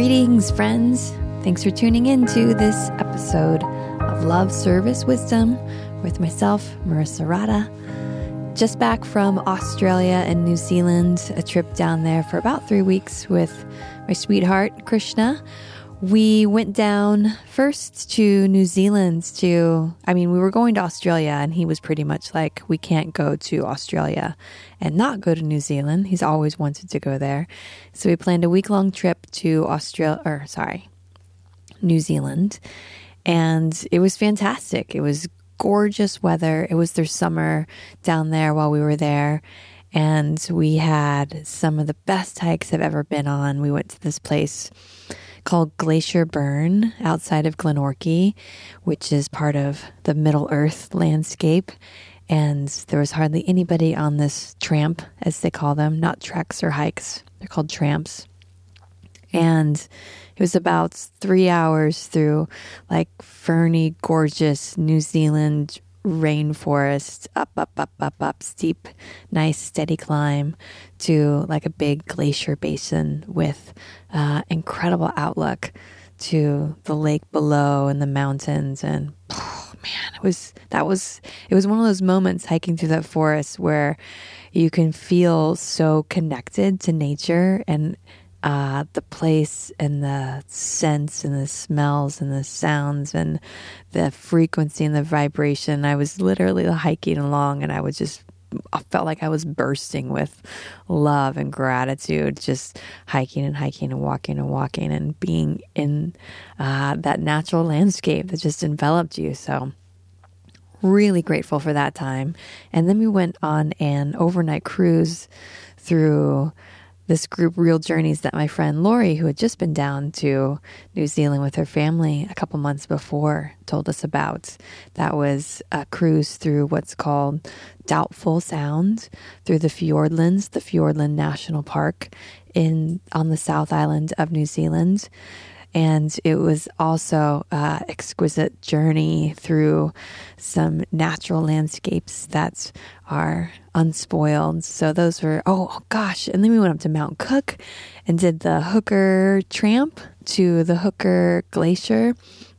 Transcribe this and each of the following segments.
Greetings, friends. Thanks for tuning in to this episode of Love, Service, Wisdom with myself, Marissa Rada. Just back from Australia and New Zealand, a trip down there for about three weeks with my sweetheart, Krishna. We went down first to New Zealand to, I mean, we were going to Australia, and he was pretty much like, we can't go to Australia and not go to New Zealand. He's always wanted to go there. So we planned a week long trip to Australia, or sorry, New Zealand. And it was fantastic. It was gorgeous weather. It was their summer down there while we were there. And we had some of the best hikes I've ever been on. We went to this place called Glacier Burn outside of Glenorchy, which is part of the Middle Earth landscape. And there was hardly anybody on this tramp, as they call them, not treks or hikes. They're called tramps. And it was about three hours through like ferny, gorgeous New Zealand rainforest, up, up, up, up, up, steep, nice, steady climb to like a big glacier basin with uh, incredible outlook to the lake below and the mountains. And oh, man, it was that was it was one of those moments hiking through that forest where you can feel so connected to nature and uh, the place and the scents and the smells and the sounds and the frequency and the vibration. I was literally hiking along and I was just I felt like I was bursting with love and gratitude, just hiking and hiking and walking and walking and being in uh, that natural landscape that just enveloped you. So, really grateful for that time. And then we went on an overnight cruise through this group Real Journeys that my friend Lori, who had just been down to New Zealand with her family a couple months before, told us about. That was a cruise through what's called Doubtful Sound through the Fiordlands, the Fiordland National Park in on the South Island of New Zealand and it was also an exquisite journey through some natural landscapes that are unspoiled. So those were, oh gosh. And then we went up to Mount Cook and did the Hooker tramp to the Hooker Glacier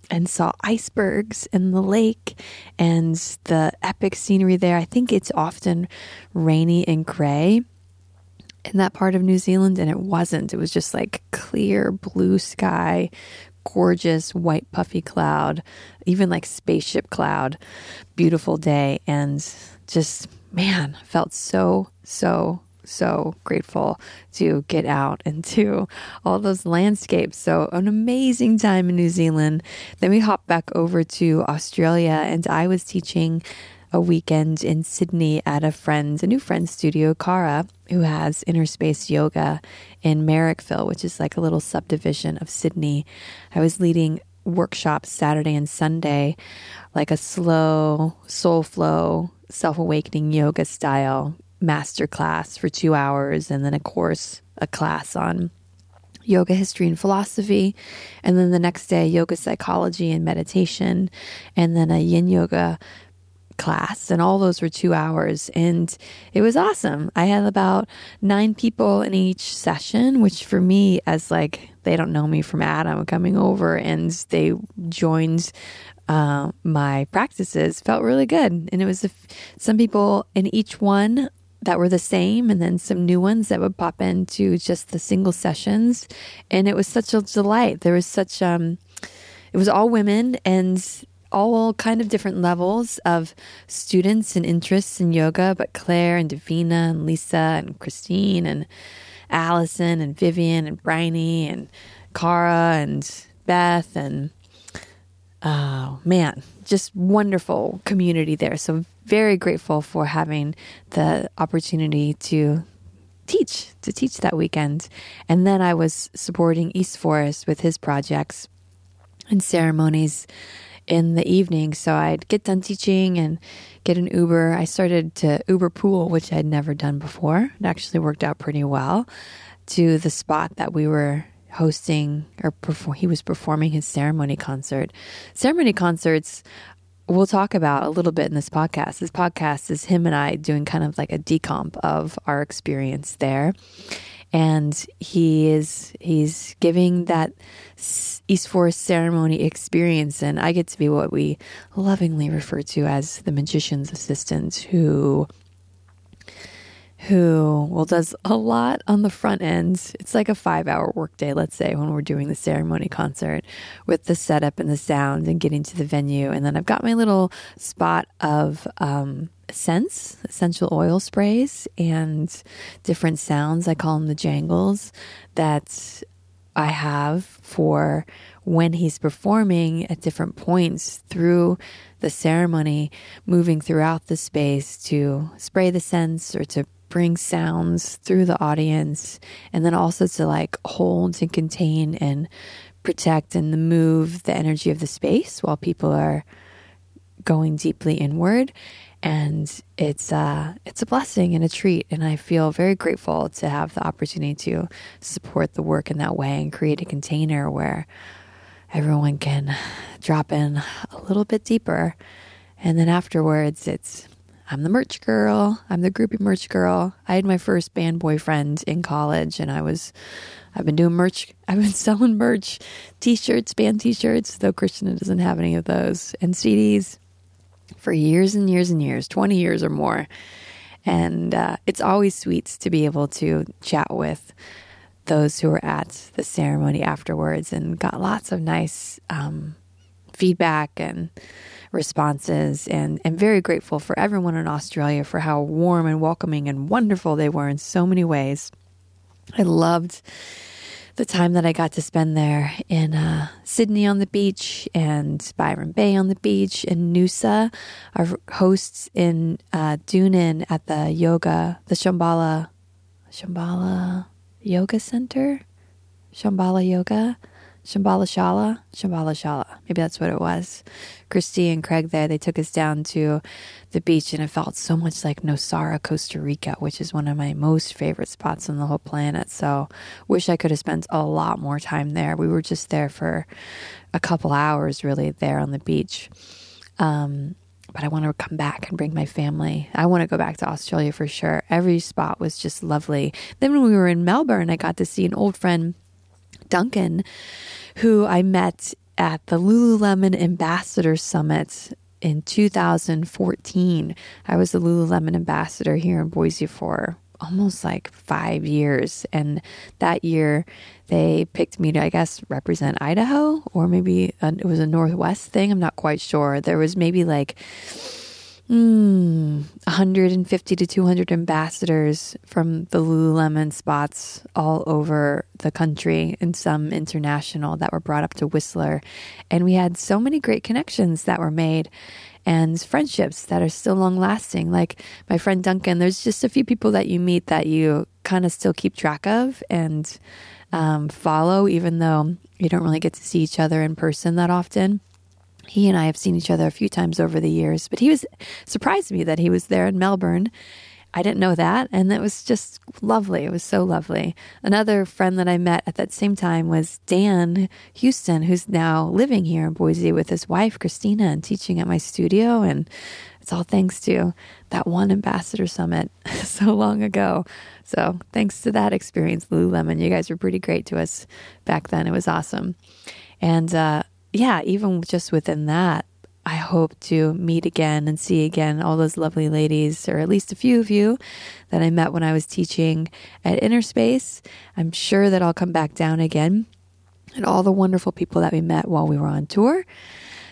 and saw icebergs in the lake and the epic scenery there. I think it's often rainy and gray in that part of New Zealand, and it wasn't. It was just like clear blue sky, gorgeous white puffy cloud, even like spaceship cloud. Beautiful day, and just man, felt so, so, so grateful to get out into all those landscapes. So, an amazing time in New Zealand. Then we hopped back over to Australia, and I was teaching a weekend in Sydney at a friend's, a new friend's studio, Cara, who has inner space yoga in Marrickville, which is like a little subdivision of Sydney. I was leading workshops Saturday and Sunday, like a slow soul flow, self awakening yoga style master class for two hours, and then a course, a class on yoga history and philosophy. And then the next day, yoga psychology and meditation, and then a yin yoga class, and all those were two hours. And it was awesome. I had about nine people in each session, which for me, as like they don't know me from Adam coming over and they joined uh, my practices, felt really good. And it was some people in each one that were the same and then some new ones that would pop into just the single sessions and it was such a delight there was such um it was all women and all kind of different levels of students and interests in yoga, but Claire and Davina and Lisa and Christine and Allison and Vivian and Bryony and Cara and Beth and oh man, just wonderful community there. So very grateful for having the opportunity to teach to teach that weekend. And then I was supporting East Forest with his projects and ceremonies in the evening. So I'd get done teaching and get an Uber. I started to Uber pool, which I'd never done before. It actually worked out pretty well to the spot that we were hosting or perform, he was performing his ceremony concert. Ceremony concerts we'll talk about a little bit in this podcast. This podcast is him and I doing kind of like a decomp of our experience there. and he is he's giving that East Forest ceremony experience, and I get to be what we lovingly refer to as the magician's assistant, who who well does a lot on the front end. It's like a five hour workday, let's say, when we're doing the ceremony concert with the setup and the sound and getting to the venue. And then I've got my little spot of um, scents, essential oil sprays, and different sounds. I call them the jangles that I have for when he's performing at different points through the ceremony, moving throughout the space to spray the scents or to bring sounds through the audience and then also to like hold and contain and protect and move the energy of the space while people are going deeply inward and it's uh it's a blessing and a treat and I feel very grateful to have the opportunity to support the work in that way and create a container where everyone can drop in a little bit deeper and then afterwards it's I'm the merch girl. I'm the groupie merch girl. I had my first band boyfriend in college and I was I've been doing merch. I've been selling merch, t-shirts, band t-shirts, though Christian doesn't have any of those, and CDs for years and years and years, 20 years or more. And uh, it's always sweet to be able to chat with those who were at the ceremony afterwards and got lots of nice um, feedback and responses and am very grateful for everyone in Australia for how warm and welcoming and wonderful they were in so many ways. I loved the time that I got to spend there in uh, Sydney on the beach and Byron Bay on the beach and Noosa, our hosts in uh, Doonan at the yoga, the Shambhala, Shambhala Yoga Center, Shambhala Yoga. Shambhala Shala, Shambhala Shala. Maybe that's what it was. Christy and Craig there, they took us down to the beach and it felt so much like Nosara, Costa Rica, which is one of my most favorite spots on the whole planet. So wish I could have spent a lot more time there. We were just there for a couple hours really there on the beach. Um, but I want to come back and bring my family. I want to go back to Australia for sure. Every spot was just lovely. Then when we were in Melbourne, I got to see an old friend Duncan, who I met at the Lululemon Ambassador Summit in 2014. I was the Lululemon ambassador here in Boise for almost like five years. And that year, they picked me to, I guess, represent Idaho, or maybe it was a Northwest thing. I'm not quite sure. There was maybe like mm, 150 to 200 ambassadors from the Lululemon spots all over the country and some international that were brought up to Whistler. And we had so many great connections that were made and friendships that are still long lasting. Like my friend Duncan, there's just a few people that you meet that you kind of still keep track of and um, follow, even though you don't really get to see each other in person that often he and I have seen each other a few times over the years, but he was surprised me that he was there in Melbourne. I didn't know that, and it was just lovely. It was so lovely. Another friend that I met at that same time was Dan Houston, who's now living here in Boise with his wife, Christina, and teaching at my studio. And it's all thanks to that one ambassador summit so long ago. So, thanks to that experience, Lululemon, you guys were pretty great to us back then. It was awesome. And uh, yeah, even just within that, I hope to meet again and see again all those lovely ladies, or at least a few of you that I met when I was teaching at Inner Space. I'm sure that I'll come back down again, and all the wonderful people that we met while we were on tour.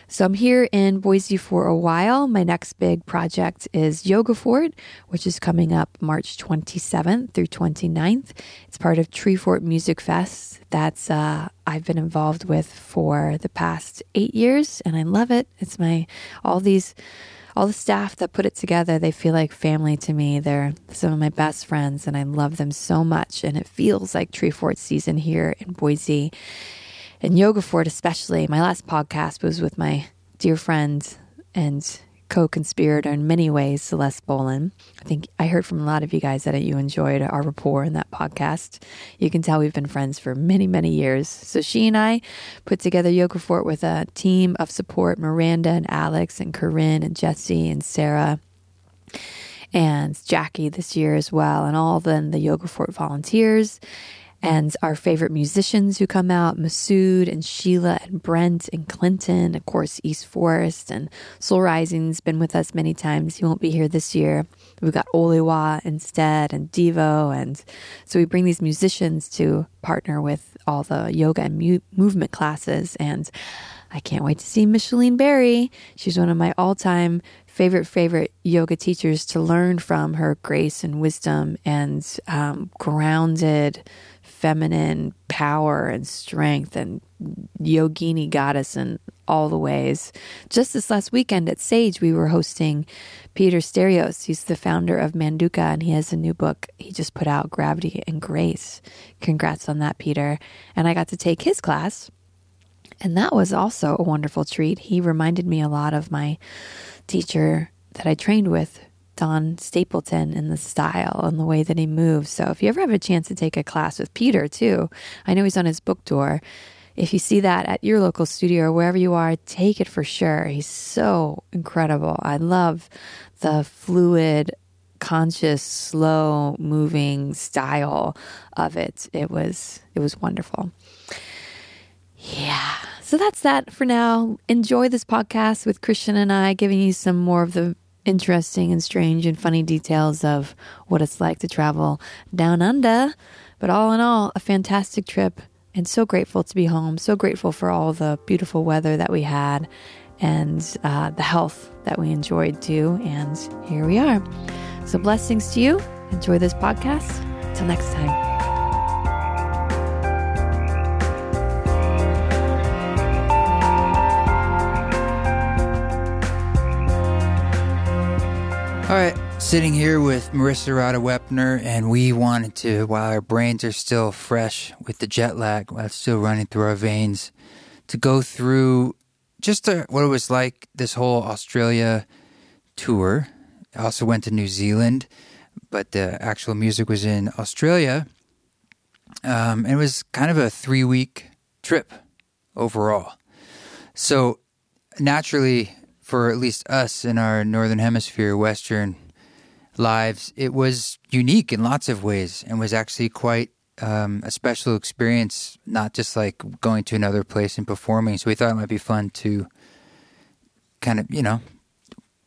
So I'm here in Boise for a while. My next big project is Yoga Fort, which is coming up March 27th through 29th. It's part of Tree Fort Music Fest that's uh, I've been involved with for the past eight years, and I love it. It's my all these all the staff that put it together, they feel like family to me. They're some of my best friends, and I love them so much. And it feels like Tree Fort season here in Boise and Yoga Fort, especially. My last podcast was with my dear friend and co conspirator in many ways, Celeste Bolin. I think I heard from a lot of you guys that you enjoyed our rapport in that podcast. You can tell we've been friends for many, many years. So she and I put together Yoga Fort with a team of support Miranda and Alex and Corinne and Jesse and Sarah. and Jackie this year as well, and all then the Yoga Fort volunteers and our favorite musicians who come out Masood and Sheila and Brent and Clinton, of course, East Forest and Soul Rising's been with us many times. He won't be here this year. We've got Oliwa instead and Devo. And so we bring these musicians to partner with all the yoga and mu- movement classes. And I can't wait to see Micheline Berry. She's one of my all time favorite, favorite yoga teachers to learn from her grace and wisdom and um, grounded feminine power and strength and yogini goddess in all the ways. Just this last weekend at Sage, we were hosting Peter Sterios. He's the founder of Manduka, and he has a new book he just put out, Gravity and Grace. Congrats on that, Peter. And I got to take his class. And that was also a wonderful treat. He reminded me a lot of my teacher that I trained with Don Stapleton in the style and the way that he moves. So if you ever have a chance to take a class with Peter too, I know he's on his book tour. If you see that at your local studio or wherever you are, take it for sure. He's so incredible. I love the fluid, conscious, slow moving style of it. It was it was wonderful. Yeah. So that's that for now. Enjoy this podcast with Christian and I giving you some more of the interesting and strange and funny details of what it's like to travel down under. But all in all, a fantastic trip and so grateful to be home. So grateful for all the beautiful weather that we had and uh, the health that we enjoyed too. And here we are. So, blessings to you. Enjoy this podcast. Till next time. All right, sitting here with Marissa Rada Wepner, and we wanted to, while our brains are still fresh with the jet lag, while it's still running through our veins, to go through just a, what it was like this whole Australia tour. I also went to New Zealand, but the actual music was in Australia. Um, and it was kind of a three week trip overall. So naturally, for at least us in our northern hemisphere, Western lives, it was unique in lots of ways and was actually quite um, a special experience, not just like going to another place and performing. So we thought it might be fun to kind of, you know,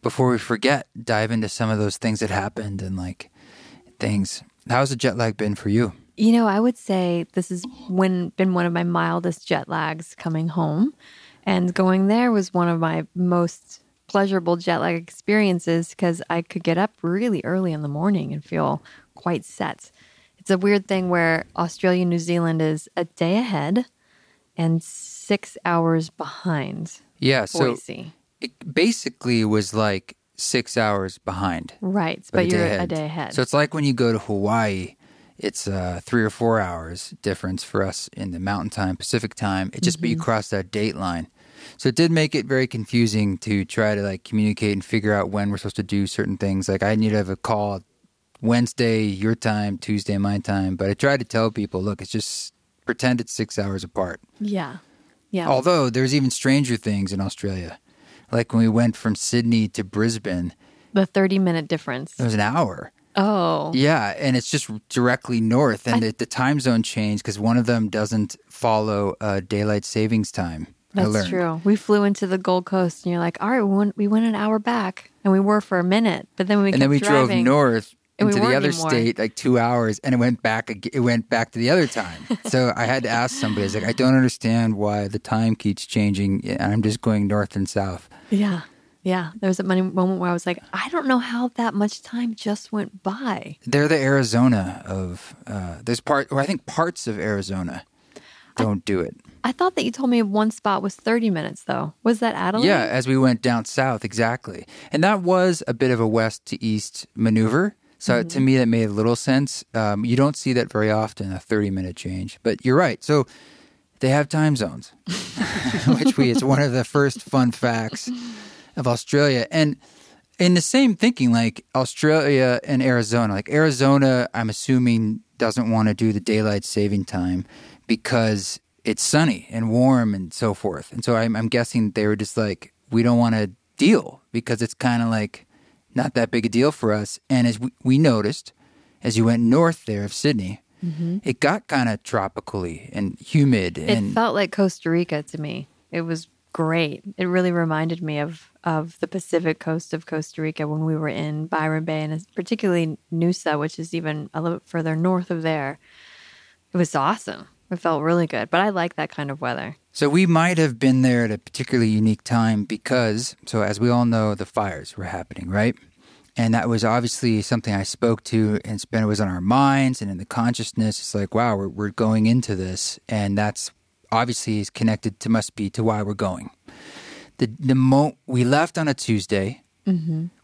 before we forget, dive into some of those things that happened and like things. How's the jet lag been for you? You know, I would say this has when been one of my mildest jet lags coming home. And going there was one of my most pleasurable jet lag experiences because I could get up really early in the morning and feel quite set. It's a weird thing where Australia, New Zealand is a day ahead and six hours behind. Yeah, so Boise. it basically was like six hours behind. Right, but, you're a day ahead. So it's like when you go to Hawaii, it's uh, three or four hours difference for us in the mountain time, Pacific time. It just, but you cross that date line. So it did make it very confusing to try to like communicate and figure out when we're supposed to do certain things. Like I need to have a call Wednesday your time, Tuesday my time. But I tried to tell people, look, it's just pretend it's six hours apart. yeah. Yeah. Although there's even stranger things in Australia. Like when we went from Sydney to Brisbane, the 30 minute difference. it was an hour. Oh. Yeah, and it's just directly north, and the, the time zone changed because one of them doesn't follow uh, daylight savings time. That's true. We flew into the Gold Coast, and you're like, all right, we went, we went an hour back, and we were for a minute, but then we And then we driving, drove north and we into the other anymore. state like two hours, and it went back. It went back to the other time. so I had to ask somebody. I was like, I don't understand why the time keeps changing. and I'm just going north and south. Yeah. Yeah. There was a moment where I was like, I don't know how that much time just went by. They're the Arizona of. Uh, there's part, or I think parts of Arizona don't do it. I thought that you told me one spot was 30 minutes, though. Was that Adelaide? Yeah, as we went down south, exactly. And that was a bit of a west to east maneuver. So to me, that made a little sense. Um, you don't see that very often, a 30 minute change. But you're right. So they have time zones, which we, it's one of the first fun facts of Australia. And in the same thinking, like Australia and Arizona, like Arizona, I'm assuming doesn't want to do the daylight saving time because it's sunny and warm and so forth. And so I'm, I'm guessing they were just like, we don't want to deal because it's kind of like not that big a deal for us. And as we, we noticed, as you went north there of Sydney, it got kind of tropically and humid. Mm-hmm. It and felt like Costa Rica to me. It was great. It really reminded me of of the Pacific coast of Costa Rica when we were in Byron Bay and particularly Noosa, which is even a little further north of there. It was awesome. It felt really good. But I like that kind of weather. So we might have been there at a particularly unique time because, so as we all know, the fires were happening, right? And that was obviously something I spoke to, and it was on our minds and in the consciousness. It's like, wow, we're we're going into this, and that's obviously is connected to must be to why we're going. The the mo we left on a Tuesday,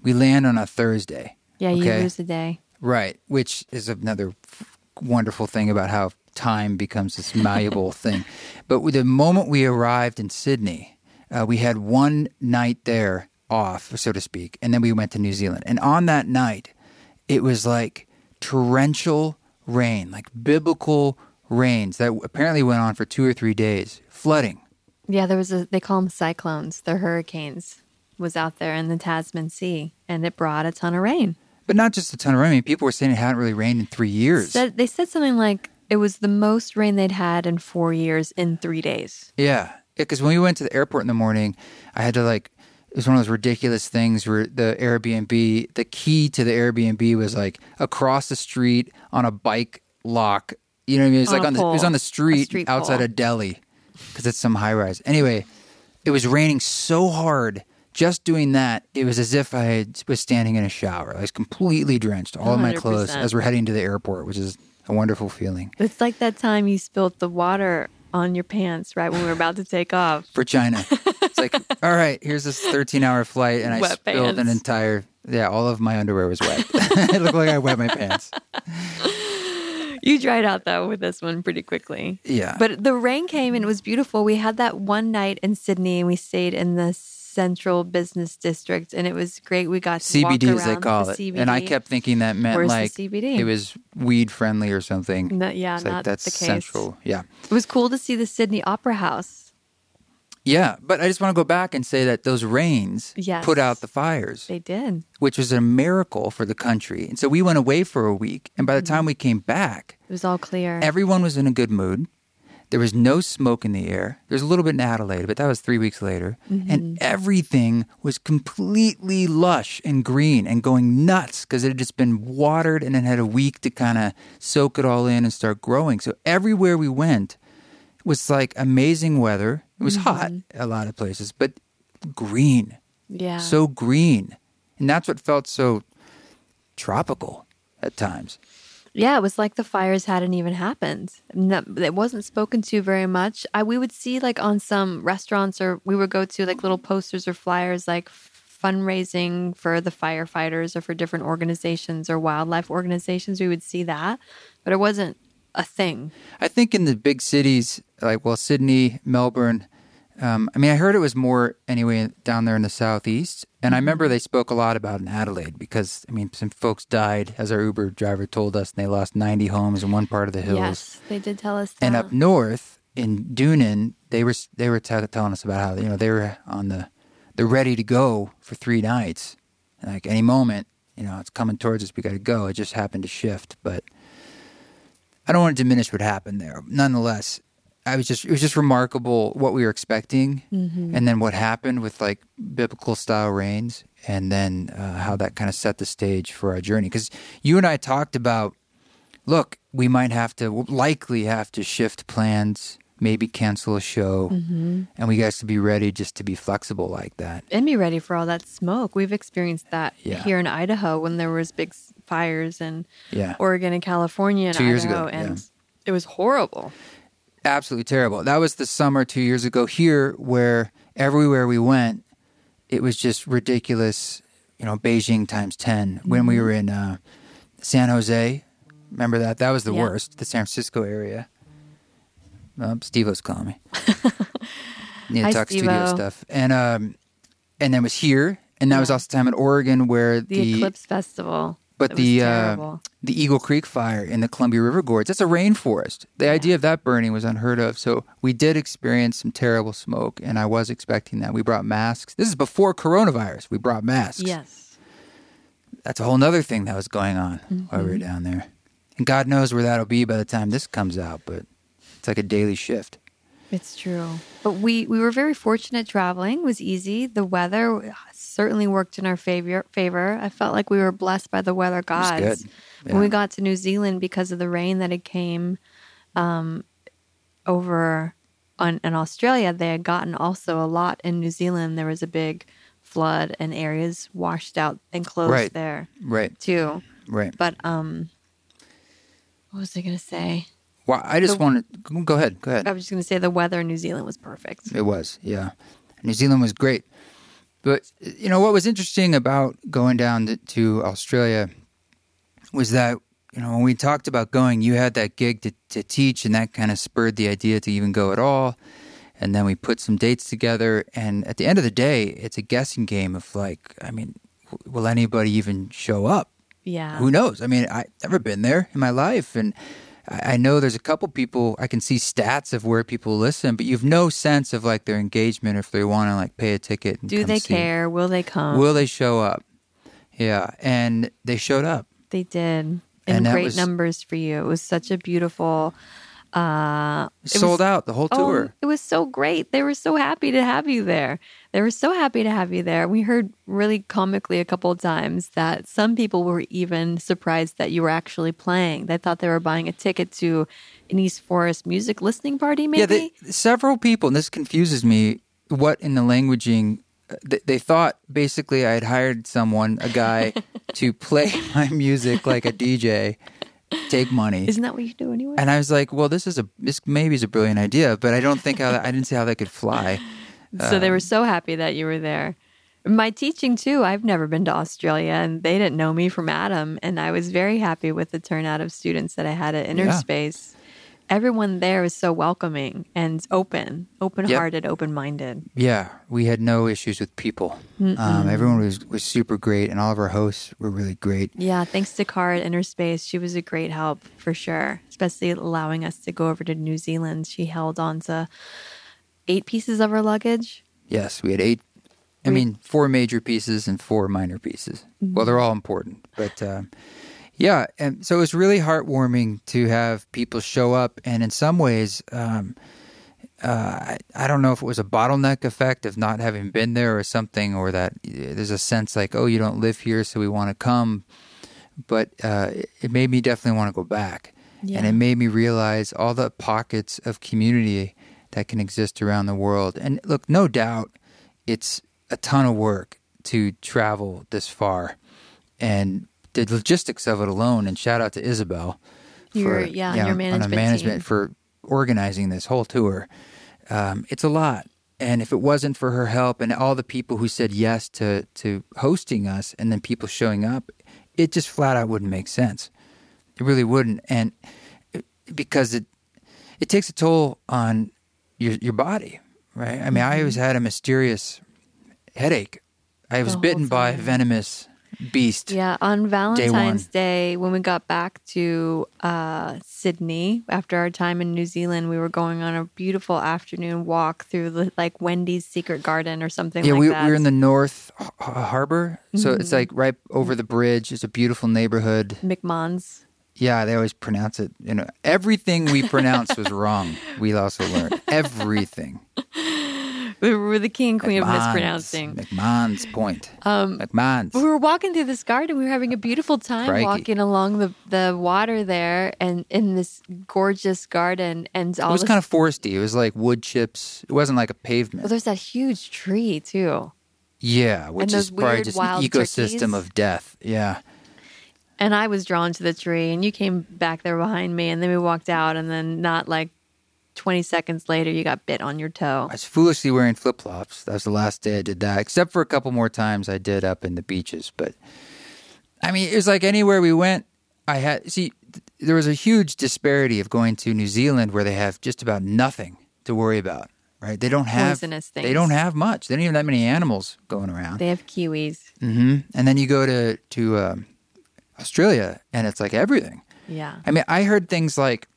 we land on a Thursday. Yeah, you lose a day. Right, which is another f- wonderful thing about how time becomes this malleable thing. But the moment we arrived in Sydney, uh, we had one night there off, so to speak, and then we went to New Zealand. And on that night, it was like torrential rain, like biblical rains that apparently went on for two or three days, flooding. Yeah, there was a they call them cyclones. They're hurricanes. Was out there in the Tasman Sea and it brought a ton of rain. But not just a ton of rain. I mean, people were saying it hadn't really rained in three years. Said, they said something like it was the most rain they'd had in four years in three days. Yeah, because when we went to the airport in the morning, I had to like. It was one of those ridiculous things where the Airbnb, the key to the Airbnb was like across the street on a bike lock. You know what I mean? It was On like on the, it was on the street, street outside pole. of Delhi because it's some high rise. Anyway, it was raining so hard. Just doing that, it was as if I had, was standing in a shower. I was completely drenched, all of my clothes, 100%. as we're heading to the airport, which is a wonderful feeling It's like that time you spilled the water on your pants right when we were about to take off. for China. it's like, all right, here's this 13 hour flight, and I Wet spilled an entire, yeah, all of my underwear was wet. it looked like I wet my pants. You dried out though with this one pretty quickly. Yeah. But the rain came and it was beautiful. We had that one night in Sydney and we stayed in the central business district and it was great. We got to walk CBD, as they call the it. CBD. And I kept thinking that meant Where's like CBD? it was weed friendly or something. No, yeah, It's like, not that's the case. central. Yeah. It was cool to see the Sydney Opera House. Yeah. But I just want to go back and say that those rains Yes. put out the fires, They did. which was a miracle for the country. And so we went away for a week. And by the Mm-hmm. time we came back, It was all clear. Everyone was in a good mood. There was no smoke in the air. There's a little bit in Adelaide, but that was three weeks later. And everything was completely lush and green and going nuts because it had just been watered and it had a week to kind of soak it all in and start growing. So everywhere we went was like amazing weather. It was hot mm-hmm. a lot of places, but green yeah. so green. And that's what felt so tropical at times. Yeah, it was like the fires hadn't even happened. It wasn't spoken to very much. I we would see like on some restaurants or we would go to like little posters or flyers like fundraising for the firefighters or for different organizations or wildlife organizations. We would see that, but it wasn't a thing. I think in the big cities, like, well, Sydney, Melbourne, um, I mean, I heard it was more anyway down there in the southeast. And I remember they spoke a lot about in Adelaide because, I mean, some folks died, as our Uber driver told us, and they lost 90 homes in one part of the hills. Yes, they did tell us that. And up north in Doonan, they were they were t- telling us about how you know they were on the they're ready to go for three nights. Like any moment, you know, it's coming towards us. We got to go. It just happened to shift, but I don't want to diminish what happened there. Nonetheless, I was just it was just remarkable what we were expecting, and then what happened with like biblical style rains, and then uh, how that kind of set the stage for our journey. Because you and I talked about look, we might have to, likely have to shift plans, maybe cancel a show, and we guys to be ready just to be flexible like that. and be ready for all that smoke. We've experienced that Yeah. here in Idaho when there was big fires in Yeah. Oregon and California and Two years Idaho, ago, and yeah. it was horrible. Absolutely terrible. That was the summer two years ago here, where everywhere we went, it was just ridiculous. You know, Beijing times 10. When we were in uh, San Jose, remember that? That was the Yeah. worst, the San Francisco area. Um, Steve was calling me. Need to talk studio Steve-O. stuff. And, um, and then was here. And that was also time in Oregon where The, the, Eclipse Festival. but the uh, the Eagle Creek fire in the Columbia River Gorge, that's a rainforest. The idea of that burning was unheard of. So we did experience some terrible smoke, and I was expecting that. We brought masks. This is before coronavirus. We brought masks. yes. that's a whole other thing that was going on while we were down there. And God knows where that'll be by the time this comes out, but it's like a daily shift. It's true. But we we were very fortunate traveling. It was easy. The weather certainly worked in our favor favor. I felt like we were blessed by the weather gods. good. When we got to New Zealand because of the rain that had came um, over on in Australia, they had gotten also a lot in New Zealand. There was a big flood and areas washed out and closed Right. there Right, too. right. But um what was I gonna say? Well, I just The- wanted go ahead, go ahead. I was just gonna say the weather in New Zealand was perfect. It was, yeah. New Zealand was great. But, you know, what was interesting about going down to, to Australia was that, you know, when we talked about going, you had that gig to, to teach, and that kind of spurred the idea to even go at all. And then we put some dates together. And at the end of the day, it's a guessing game of like, I mean, will anybody even show up? Yeah. Who knows? I mean, I've never been there in my life, and I know there's a couple people. I can see stats of where people listen, but you've no sense of like their engagement or if they want to like pay a ticket. And Do they see. care? Will they come? Will they show up? Yeah, and they showed up. They did in And great was- numbers for you. It was such a beautiful. Uh, Sold was- out the whole Oh, tour. it was so great. They were so happy to have you there. They were so happy to have you there. We heard really comically a couple of times that some people were even surprised that you were actually playing. They thought they were buying a ticket to an East Forest music listening party, maybe. Yeah, they, several people, and this confuses me. What in the languaging? uh, they thought basically I had hired someone, a guy, to play my music like a DJ, take money. Isn't that what you do anyway? And I was like, well, this is a this maybe is a brilliant idea, but I don't think how that, I didn't see how that could fly. so they Um, were so happy that you were there. My teaching too, I've never been to Australia and they didn't know me from Adam. And I was very happy with the turnout of students that I had at Innerspace. Everyone there is so welcoming and open, open hearted, open minded. Yeah, we had no issues with people. Um, everyone was was super great, and all of our hosts were really great. Yeah, thanks to Cara at Innerspace. She was a great help for sure, especially allowing us to go over to New Zealand. She held on to eight pieces of her luggage. Yes, we had eight. I mean, four major pieces and four minor pieces. Well, they're all important, but um, yeah. And so it was really heartwarming to have people show up, and in some ways, um, uh, I, I don't know if it was a bottleneck effect of not having been there or something, or that there's a sense like, oh, you don't live here, so we want to come. But uh, it- it made me definitely want to go back, Yeah. and it made me realize all the pockets of community that can exist around the world. And look, no doubt, it's a ton of work to travel this far, and the logistics of it alone. And shout out to Isabel Your- yeah, your on a management management for organizing this whole tour. Um, it's a lot. And if it wasn't for her help and all the people who said yes to, to hosting us and then people showing up, it just flat out wouldn't make sense. It really wouldn't. And because it, it takes a toll on your, your body, right? I mean, I always had a mysterious headache. I was bitten by a venomous beast. Yeah, on Valentine's one. Day, when we got back to uh, Sydney after our time in New Zealand, we were going on a beautiful afternoon walk through the, like Wendy's Secret Garden or something Yeah, like we, we were in the North H- Harbor, so Mm-hmm. it's like right over the bridge. It's a beautiful neighborhood. McMahon's. Yeah, they always pronounce it. You know, everything we pronounced was wrong. We also learned everything. We were the king and queen of mispronouncing. McMahon's point. Um, McMahon's. we were walking through this garden. We were having a beautiful time Crikey. walking along the, the water there and in this gorgeous garden. And all It was this, kind of foresty. It was like wood chips. It wasn't like a pavement. well, there's that huge tree too. yeah, which is probably just an ecosystem turkeys. of death. Yeah. And I was drawn to the tree, and you came back there behind me, and then we walked out, and then not like 20 seconds later, you got bit on your toe. I was foolishly wearing flip flops. That was the last day I did that, except for a couple more times I did up in the beaches. But I mean, it was like anywhere we went, I had see. th- There was a huge disparity of going to New Zealand where they have just about nothing to worry about. Right? They don't have Poisonous things. They don't have much. They don't even have that many animals going around. They have kiwis. hmm And then you go to to um, Australia, and it's like everything. Yeah. I mean, I heard things like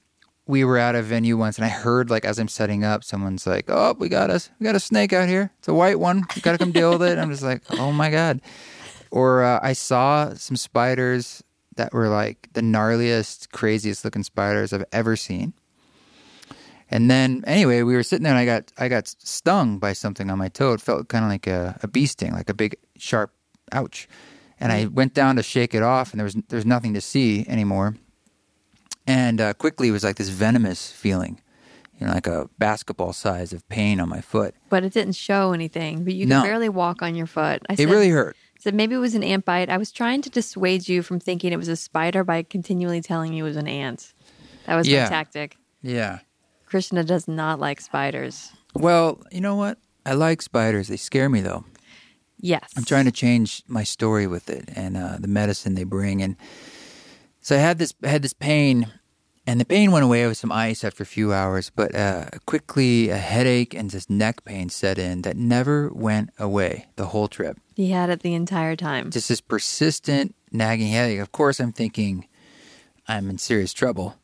we were at a venue once, and I heard like as I'm setting up, someone's like, "Oh, we got us, we got a snake out here. It's a white one. You got to come deal with it." I'm just like, "Oh my god!" or uh, I saw some spiders that were like the gnarliest, craziest looking spiders I've ever seen. And then anyway, we were sitting there and I got I got stung by something on my toe. It felt kind of like a, a bee sting, like a big sharp ouch. And I went down to shake it off and there was there's nothing to see anymore. And uh, quickly it was like this venomous feeling, you know, like a basketball size of pain on my foot. But it didn't show anything. But you could No. barely walk on your foot. I It said, really hurt. said maybe it was an ant bite. I was trying to dissuade you from thinking it was a spider by continually telling you it was an ant. That was Yeah. my tactic. Yeah. Krishna does not like spiders. Well, you know what? I like spiders. They scare me though. Yes. I'm trying to change my story with it and uh, the medicine they bring. And so I had this I had this pain, and the pain went away with some ice after a few hours. But uh, quickly, a headache and this neck pain set in that never went away the whole trip. He had it the entire time. Just this persistent nagging headache. Of course, I'm thinking I'm in serious trouble.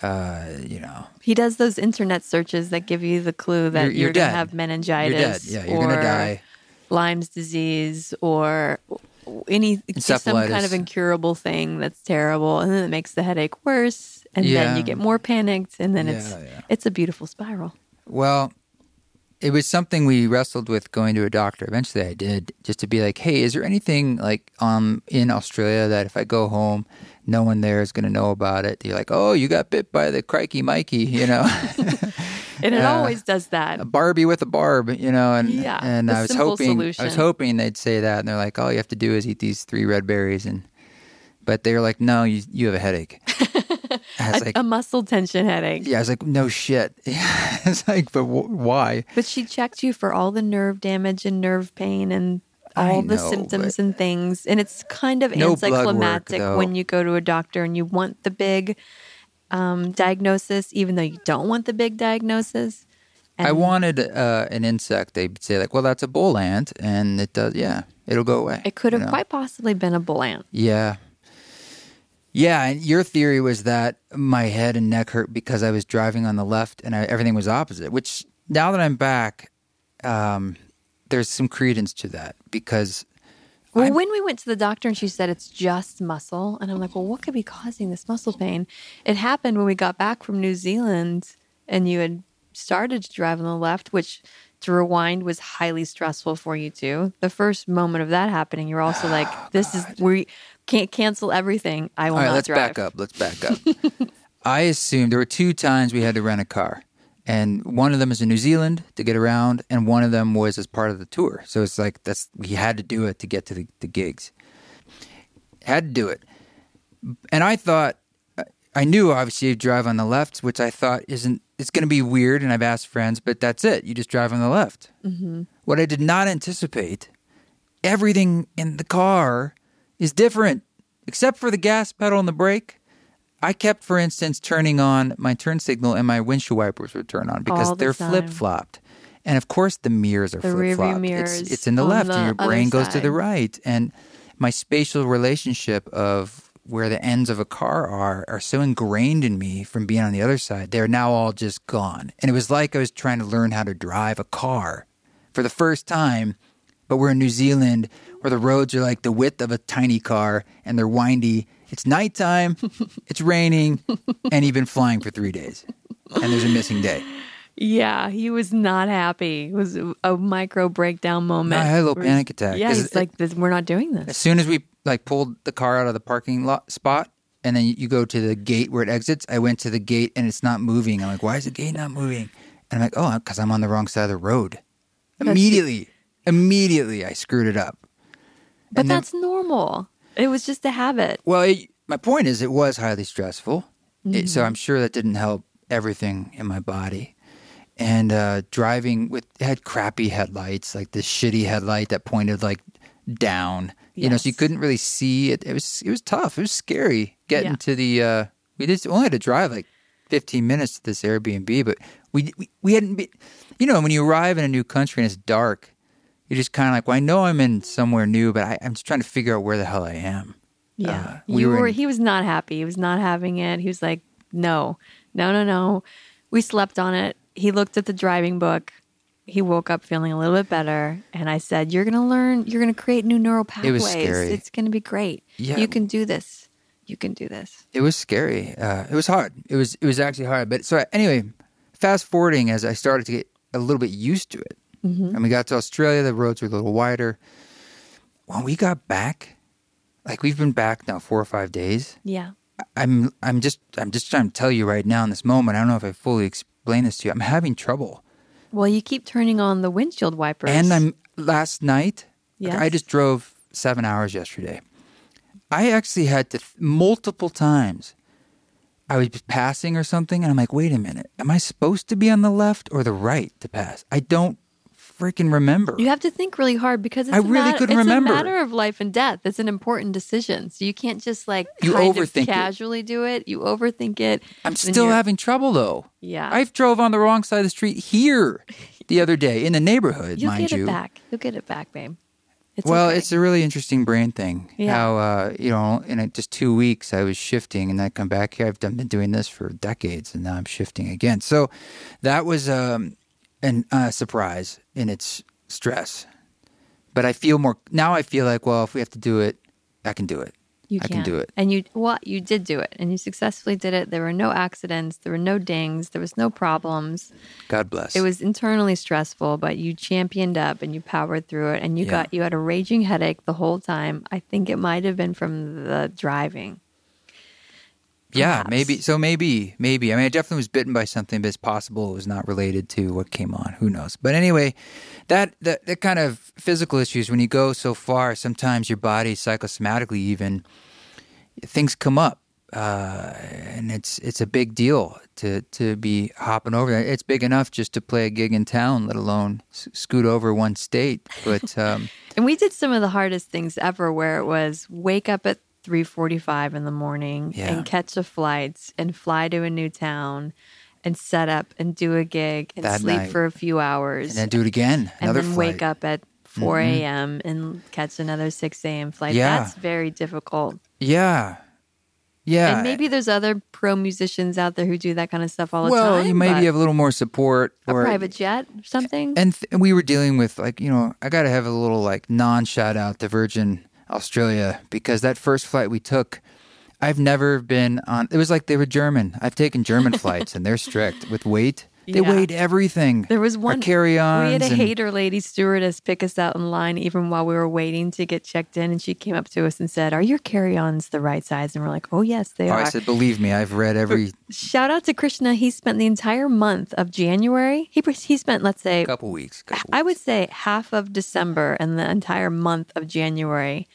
Uh, you know, He does those internet searches that give you the clue that You're- you're, you're going to have meningitis you're dead. Yeah, you're or gonna die. Lyme's disease or any just some kind of incurable thing that's terrible and then it makes the headache worse and Yeah. then you get more panicked and then it's Yeah, yeah. it's a beautiful spiral. Well, it was something we wrestled with going to a doctor. Eventually, I did just to be like, "Hey, is there anything like um in Australia that if I go home, no one there is going to know about it?" You're like, "Oh, you got bit by the crikey Mikey," you know, And it Uh, always does that. a Barbie with a barb, you know, and Yeah, and I was hoping I was hoping they'd say that, and they're like, "All you have to do is eat these three red berries," and but they're like, "No, you you have a headache." I was A, like, a muscle tension headache. "Yeah," I was like, "No shit." it's like, but wh- why? But she checked you for all the nerve damage and nerve pain and all the symptoms and things. And it's kind of No blood work, anticlimactic when you go to a doctor and you want the big um, diagnosis, even though you don't want the big diagnosis. And I wanted uh, an insect. They'd say like, "Well, that's a bull ant," and it does. Yeah, it'll go away. It could you have know? quite possibly been a bull ant. Yeah, yeah. And your theory was that my head and neck hurt because I was driving on the left and I, everything was opposite. Which now that I'm back, um, there's some credence to that because Well, I'm- when we went to the doctor and she said it's just muscle, and I'm like, well, what could be causing this muscle pain? It happened when we got back from New Zealand and you had started to drive on the left, which to rewind was highly stressful for you too. The first moment of that happening, you're also like, this is we can't cancel everything. I will All right, not let's drive. back up. Let's back up. I assumed there were two times we had to rent a car. And one of them is in New Zealand to get around, and one of them was as part of the tour. So it's like that's we had to do it to get to the, the gigs. Had to do it. And I thought I knew obviously you drive on the left, which I thought isn't it's going to be weird. And I've asked friends, but that's it. You just drive on the left. Mm-hmm. What I did not anticipate, everything in the car is different, except for the gas pedal and the brake. I kept, for instance, turning on my turn signal and my windshield wipers would turn on because the they're flip flopped. And of course, the mirrors are The flip flopped. mirrors It's, it's in the left, the and your brain goes to the right. And my spatial relationship of where the ends of a car are are so ingrained in me from being on the other side. They're now all just gone. And it was like I was trying to learn how to drive a car for the first time. But we're in New Zealand where the roads are like the width of a tiny car and they're windy. It's nighttime, it's raining, and you've been flying for three days. And there's a missing day. Yeah, he was not happy. It was a micro breakdown moment. I had a little panic attack, Yeah, 'cause he's it- like, this, we're not doing this. As soon as we like pulled the car out of the parking lot spot, and then you go to the gate where it exits, I went to the gate and it's not moving. I'm like, why is the gate not moving? And I'm like, oh, because I'm on the wrong side of the road. Immediately, immediately, I screwed it up. But And then- that's normal. It was just a habit. Well, it, my point is, it was highly stressful. It, Mm-hmm. so I'm sure that didn't help everything in my body. And uh, driving with had crappy headlights, like this shitty headlight that pointed like down. You know, so you couldn't really see it. It was it was tough. It was scary getting Yeah. to the. Uh, we just only had to drive like 15 minutes to this Airbnb, but we we, we hadn't been. You know, when you arrive in a new country and it's dark, you're just kind of like, well, I know I'm in somewhere new, but I, I'm just trying to figure out where the hell I am. Yeah. Uh, we you were were, in- he was not happy. He was not having it. He was like, no, no, no, no. We slept on it. He looked at the driving book. he woke up feeling a little bit better, and I said, "You're going to learn. You're going to create new neural pathways. It was scary. It's going to be great. Yeah. You can do this. You can do this." it was scary. Uh, it was hard. It was it was actually hard. But so anyway, fast forwarding as I started to get a little bit used to it, and we got to Australia, the roads were a little wider. When we got back, like we've been back now four or five days. Yeah. I'm I'm just I'm just trying to tell you right now in this moment. I don't know if I fully explained this to you. I'm having trouble, Well, you keep turning on the windshield wipers, and I'm last night. like, I just drove seven hours yesterday. I actually had to th- multiple times. I was passing or something, and I'm like, wait a minute, am I supposed to be on the left or the right to pass? I don't freaking remember. You have to think really hard because it's I a really matter, couldn't it's remember. a matter of life and death. It's an important decision, so you can't just like You overthink of it. casually do it. You overthink it. I'm still having trouble though. Yeah. I've drove on the wrong side of the street here the other day in the neighborhood, You'll mind get you. it back. You'll get it back, babe. It's well, okay. it's a really interesting brain thing. Yeah. How uh, you know, in uh just two weeks, I was shifting, and then I come back here. I've done, been doing this for decades, and now I'm shifting again. So that was um, an uh, surprise in its stress. But I feel more now. I feel like, well, if we have to do it, I can do it. you I can do it. and you well, you did do it, and you successfully did it. There were no accidents. There were no dings. There was no problems. God bless. It was internally stressful, but you championed up and you powered through it. And you Yeah. got you had a raging headache the whole time. I think it might have been from the driving. Yeah, maybe. So maybe, maybe. I mean, I definitely was bitten by something, but it's possible it was not related to what came on. Who knows? But anyway, that that, that kind of physical issues when you go so far, sometimes your body psychosomatically even things come up, uh, and it's it's a big deal to to be hopping over there. It's big enough just to play a gig in town, let alone s- scoot over one state. But um, And we did some of the hardest things ever where it was wake up at 3:45 in the morning Yeah. and catch a flight and fly to a new town and set up and do a gig and That sleep night. for a few hours and then do it again. and then flight. wake up at 4 mm-hmm. a.m. and catch another 6 a.m. flight. Yeah. That's very difficult. Yeah, yeah. And maybe there's other pro musicians out there who do that kind of stuff all the well, time. you maybe have a little more support a private jet or something. and th- we were dealing with like you know i gotta have a little like non shout out to virgin australia because that first flight we took i've never been on it was like they were german. I've taken german flights and they're strict with weight they Yeah. weighed everything There was one carry on. We had a and- hater lady stewardess pick us out in line even while we were waiting to get checked in, and she came up to us and said, "Are your carry-ons the right size?" And we're like, "Oh yes, they oh, are." i said believe me i've read every Shout out to Krishna. He spent the entire month of January. He he spent let's say a couple weeks couple I would say half of December and the entire month of January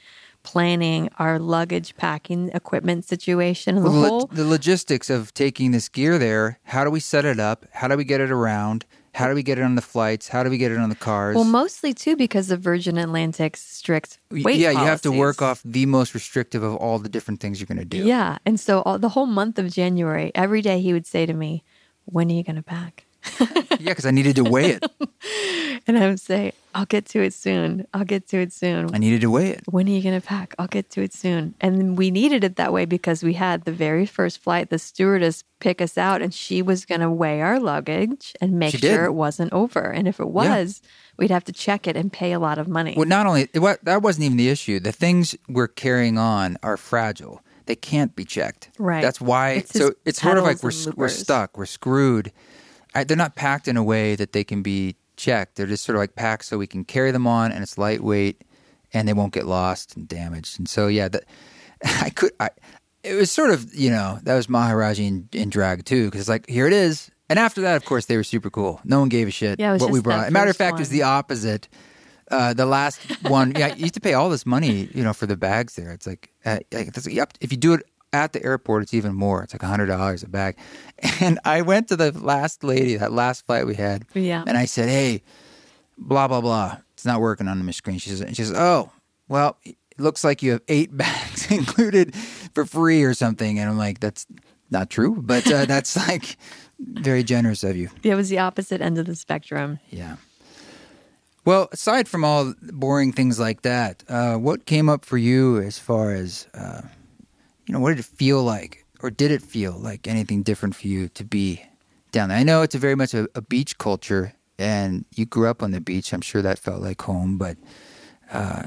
planning our luggage packing equipment situation the Well, the, whole. lo- the logistics of taking this gear there how do we set it up? How do we get it around? How do we get it on the flights? How do we get it on the cars? Well mostly too because of Virgin Atlantic's strict weight yeah you have to work off the most restrictive of all the different things you're going to do. Yeah. And so all, the whole month of January, every day he would say to me, When are you going to pack? yeah because i needed to weigh it And I would say, I'll get to it soon. I'll get to it soon. i needed to weigh it When are you going to pack? I'll get to it soon. And we needed it that way because we had the very first flight, the stewardess pick us out, and she was going to weigh our luggage and make She did. sure it wasn't over. And if it was, we'd have to check it and pay a lot of money. Well, not only that wasn't even the issue. The things we're carrying on are fragile. They can't be checked. Right. That's why. It's so it's sort of like we're we're stuck. We're screwed. I, they're not packed in a way that they can be checked. They're just sort of like packed so we can carry them on, and it's lightweight, and they won't get lost and damaged. And so yeah, that I could. I it was sort of you know that was Maharaji in, in drag too because it's like here it is. And after that, of course, they were super cool. No one gave a shit Yeah, what we brought. that As a matter of fact, it was the opposite. Uh, the last one, yeah, you used to pay all this money, you know, for the bags there. It's like, uh, like that's, yep, if you do it at the airport, it's even more. It's like a hundred dollars a bag. And I went to the last lady, that last flight we had, Yeah. and I said, "Hey, blah blah blah, it's not working on the screen." She says, and she says, "Oh, well, it looks like you have eight bags included for free or something." And I'm like, "That's not true, but uh, that's like very generous of you." it was the opposite end of the spectrum. Yeah. Well, aside from all boring things like that, uh, what came up for you as far as, uh, you know, what did it feel like? Or did it feel like anything different for you to be down there? I know it's a very much a, a beach culture and you grew up on the beach. I'm sure that felt like home, but uh,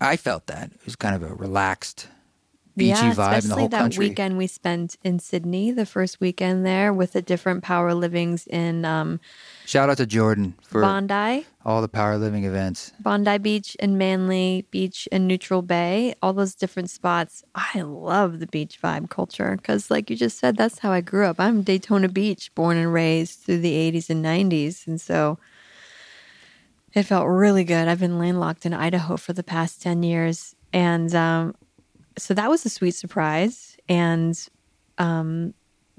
I felt that it was kind of a relaxed, beachy yeah, vibe in the especially whole that country. weekend we spent in Sydney, the first weekend there with the different power livings in um, Shout out to Jordan for Bondi, all the power living events. Bondi Beach and Manly Beach and Neutral Bay, all those different spots. I love the beach vibe culture because, like you just said, that's how I grew up. I'm Daytona Beach, born and raised through the 80s and 90s. And so it felt really good. I've been landlocked in Idaho for the past 10 years. And um, so that was a sweet surprise. And um,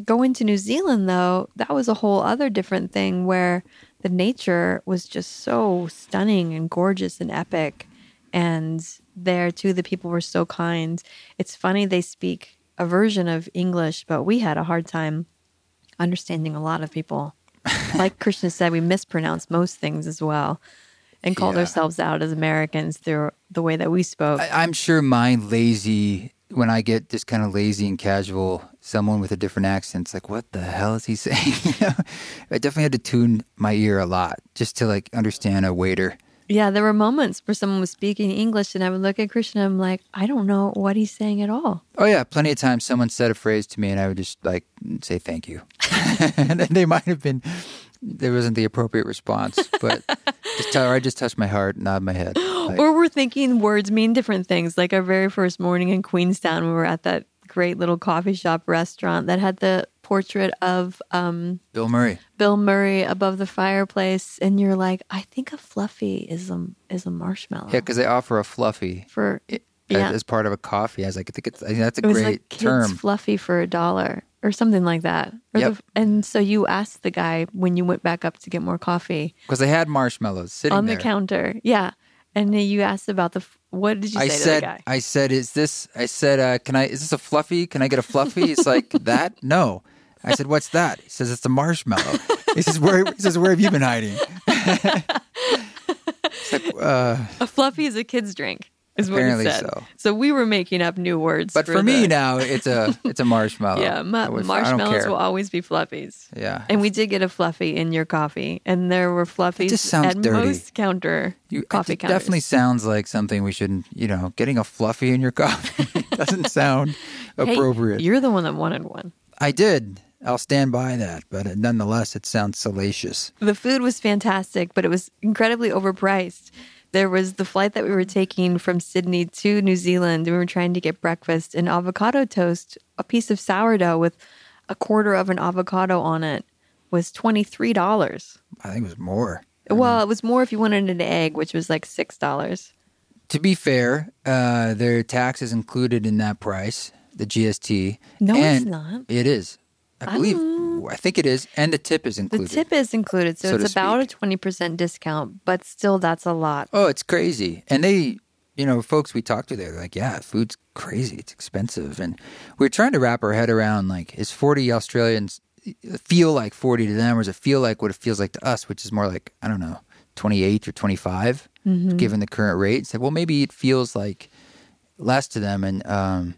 going to New Zealand, though, that was a whole other different thing where the nature was just so stunning and gorgeous and epic. And there, too, the people were so kind. It's funny they speak a version of English, but we had a hard time understanding a lot of people. like Krishna said, we mispronounce most things as well and called Yeah. ourselves out as Americans through the way that we spoke. I, I'm sure my lazy, when I get just kind of lazy and casual, someone with a different accent, it's like, what the hell is he saying? You know? I definitely had to tune my ear a lot just to like understand a waiter. Yeah, there were moments where someone was speaking English and I would look at Krishna and I'm like, I don't know what he's saying at all. Oh yeah, plenty of times someone said a phrase to me and I would just like say thank you, and they might have been there wasn't the appropriate response, but just tell, her I just touched my heart, nod my head. Like, Or we're thinking words mean different things. Like our very first morning in Queenstown, we were at that great little coffee shop restaurant that had the portrait of um, Bill Murray. Bill Murray above the fireplace, and you're like, I think a fluffy is a is a marshmallow. Yeah, because they offer a fluffy for as, yeah, as part of a coffee. I was like, I think it's I think that's a it great like term. fluffy for a dollar or something like that. Or Yep. the, and so you asked the guy when you went back up to get more coffee Because they had marshmallows sitting on there. the counter, yeah. And you asked about the what did you say I to said, the guy? I said, is this? I said, uh, can I? Is this a fluffy? Can I get a fluffy? He's like that. No. I said, what's that? He says, it's a marshmallow. He says, where? He says, where have you been hiding? like, uh, A fluffy is a kid's drink, is what Apparently he said. so. we were making up new words. but for, me now, it's a it's a marshmallow. yeah, ma- I would- I don't marshmallows will always be fluffies. Yeah. And we did get a fluffy in your coffee, and there were fluffies just sounds at dirty. most counter You, coffee it counters. definitely sounds like something we shouldn't. You know, getting a fluffy in your coffee doesn't sound Hey, appropriate. you're the one that wanted one. I did. I'll stand by that, but nonetheless, it sounds salacious. The food was fantastic, but it was incredibly overpriced. There was the flight that we were taking from Sydney to New Zealand. and We were trying to get breakfast, an avocado toast, a piece of sourdough with a quarter of an avocado on it was $23. I think it was more. Well, it was more if you wanted an egg, which was like $6. To be fair, uh, their tax is included in that price, the GST. No, it's not. It is. I believe. I think it is, and the tip is included. The tip is included, so, So it's about speak. a 20% discount, but still that's a lot. Oh, it's crazy. And they, you know, folks we talked to, they're like, yeah, food's crazy. It's expensive. And we're trying to wrap our head around like, is 40 Australians feel like 40 to them, or does it feel like what it feels like to us, which is more like, I don't know, 28 or 25, given the current rate? And said, well, maybe it feels like less to them. And um,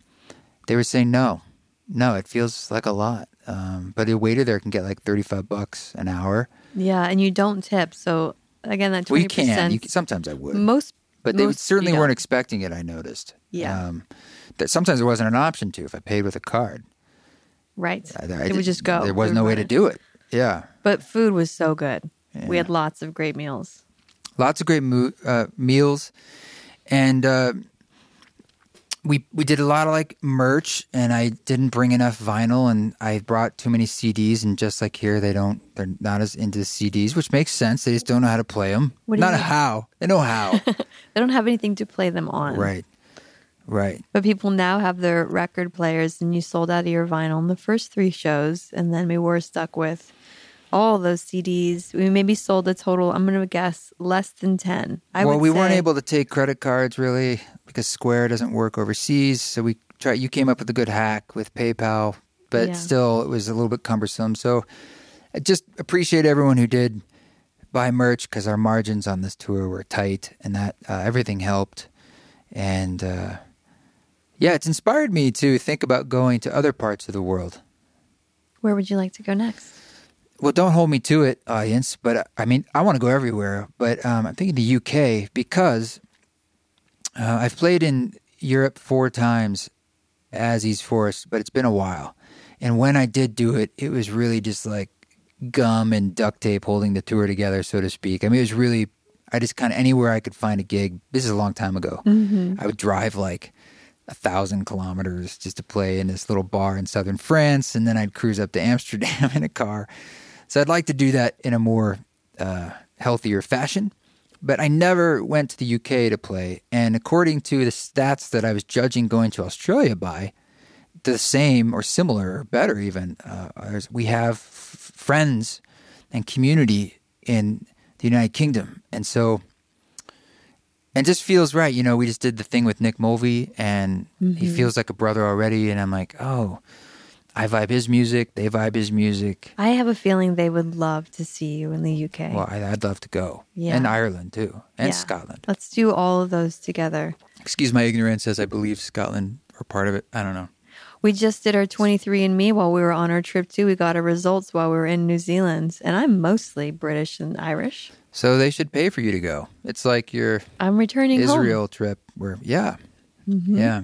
they were saying, no, no, it feels like a lot. Um, but a waiter there can get like 35 bucks an hour. Yeah, and you don't tip. So again, that 20%. We can. You can. Sometimes I would. most But they most certainly weren't expecting it. I noticed. Yeah. Um, that sometimes there wasn't an option to if I paid with a card. right. I, I it would just go. There was no way to do it. Yeah. But food was so good. We had lots of great meals. Lots of great mo- uh, meals, and uh, we we did a lot of like merch. And I didn't bring enough vinyl, and I brought too many CDs. And just like here, they don't. They're not as into CDs, which makes sense. They just don't know how to play them. What do you not how. They know how. They don't have anything to play them on. right. Right. But people now have their record players, and you sold out of your vinyl in the first three shows, and then we were stuck with all those CDs. We maybe sold a total. I'm going to guess less than ten. I well, we weren't able to take credit cards really because Square doesn't work overseas. So we tried. You came up with a good hack with PayPal, but Yeah. still, it was a little bit cumbersome. So I just appreciate everyone who did buy merch because our margins on this tour were tight, and that uh, everything helped. And uh, yeah, it's inspired me to think about going to other parts of the world. Where would you like to go next? Well, don't hold me to it, audience. But uh, I mean, I want to go everywhere. But um, I'm thinking the UK because uh, I've played in Europe four times as East Forest, but it's been a while. And when I did do it, it was really just like gum and duct tape holding the tour together, so to speak. I mean, it was really, I just kind of anywhere I could find a gig. This is a long time ago. Mm-hmm. I would drive like a thousand kilometers just to play in this little bar in southern France, and then I'd cruise up to Amsterdam in a car. So I'd like to do that in a more uh, healthier fashion. But I never went to the UK to play. And according to the stats that I was judging going to Australia by, the same or similar or better even, uh, we have f- friends and community in the United Kingdom. And so, and just feels right. You know, we just did the thing with Nick Mulvey and he feels like a brother already. And I'm like, oh, I vibe his music. They vibe his music. I have a feeling they would love to see you in the UK. Well, I, I'd love to go. Yeah. And Ireland too. And Yeah. Scotland. Let's do all of those together. Excuse my ignorance as I believe Scotland are part of it. I don't know. We just did our 23andMe while we were on our trip too. We got our results while we were in New Zealand, and I'm mostly British and Irish. So they should pay for you to go. It's like your I'm returning home. Israel trip where, yeah. Mm-hmm. Yeah.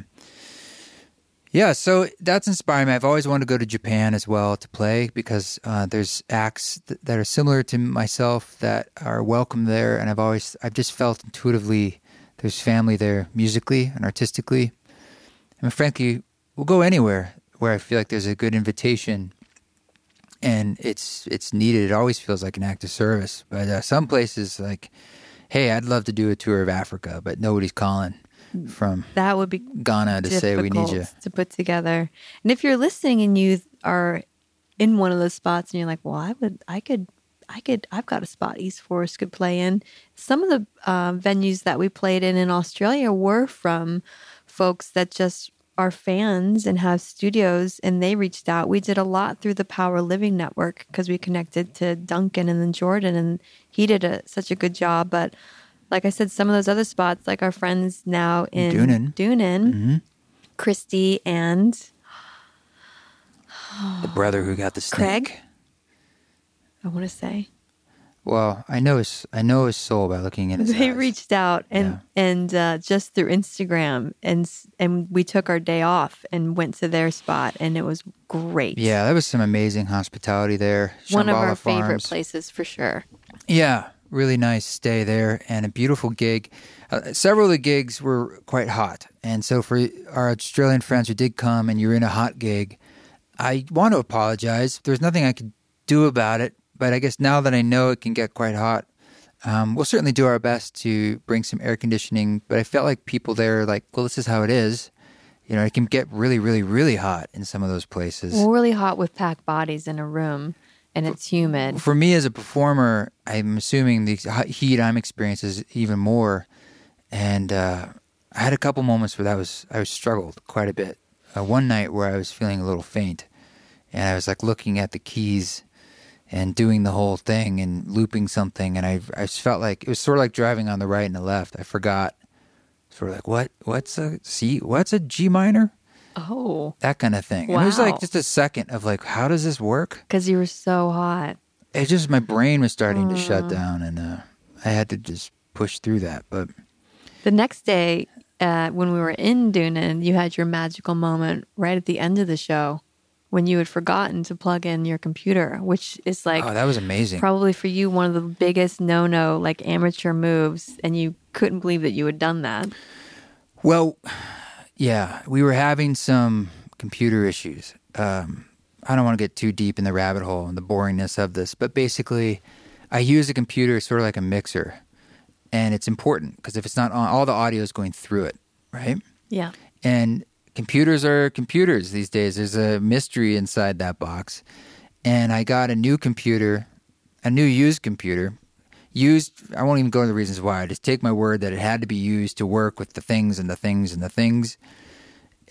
Yeah, so that's inspiring me. I've always wanted to go to Japan as well to play because uh, there's acts th- that are similar to myself that are welcome there, and I've always I've just felt intuitively there's family there musically and artistically. And frankly, we'll go anywhere where I feel like there's a good invitation, and it's it's needed. It always feels like an act of service. But uh, some places like, hey, I'd love to do a tour of Africa, but nobody's calling from That would be Ghana to say we need you. to put together. And if you're listening and you are in one of those spots and you're like, well, I would, I could, I could, I've got a spot East Forest could play in. Some of the uh, venues that we played in in Australia were from folks that just are fans and have studios and they reached out. We did a lot through the Power Living Network because we connected to Duncan and then Jordan and he did a, such a good job. But like I said, some of those other spots, like our friends now in Doonan. Doonan, Mm-hmm. Christy and The brother who got the snake. Craig? I want to say Well, I know his I know his soul by looking in his they eyes. reached out and and uh, just through Instagram and and we took our day off and went to their spot and it was great. Yeah, that was some amazing hospitality there. one of Shambhala our favorite places for sure. Yeah, really nice stay there and a beautiful gig. Uh, several of the gigs were quite hot, and so for our Australian friends who did come and you're in a hot gig, I want to apologize. There's nothing I could do about it, but I guess now that I know it can get quite hot, um, we'll certainly do our best to bring some air conditioning. But I felt like people there, like, well, this is how it is. You know, it can get really, really, really hot in some of those places. Really hot with packed bodies in a room and it's humid. For me as a performer, I'm assuming the heat I'm experiencing is even more. And uh, I had a couple moments where that was I was struggled quite a bit. Uh, one night where I was feeling a little faint, and I was like looking at the keys and doing the whole thing and looping something, and I I felt like it was sort of like driving on the right and the left. I forgot, sort of like what what's a C what's a G minor Oh, that kind of thing. And it was like just a second of like how does this work? because you were so hot. it just my brain was starting to shut down and uh, i had to just push through that but The next day, uh, when we were in Doonan, you had your magical moment right at the end of the show when you had forgotten to plug in your computer, which is like oh that was amazing probably for you one of the biggest no-no like amateur moves, and you couldn't believe that you had done that. well yeah we were having some computer issues um, i don't want to get too deep in the rabbit hole and the boringness of this but basically i use a computer sort of like a mixer and it's important because if it's not on all the audio is going through it right Yeah. And computers are computers these days. There's a mystery inside that box. And I got a new computer, a new used computer. Used, I won't even go into the reasons why. I just take my word that it had to be used to work with the things and the things and the things.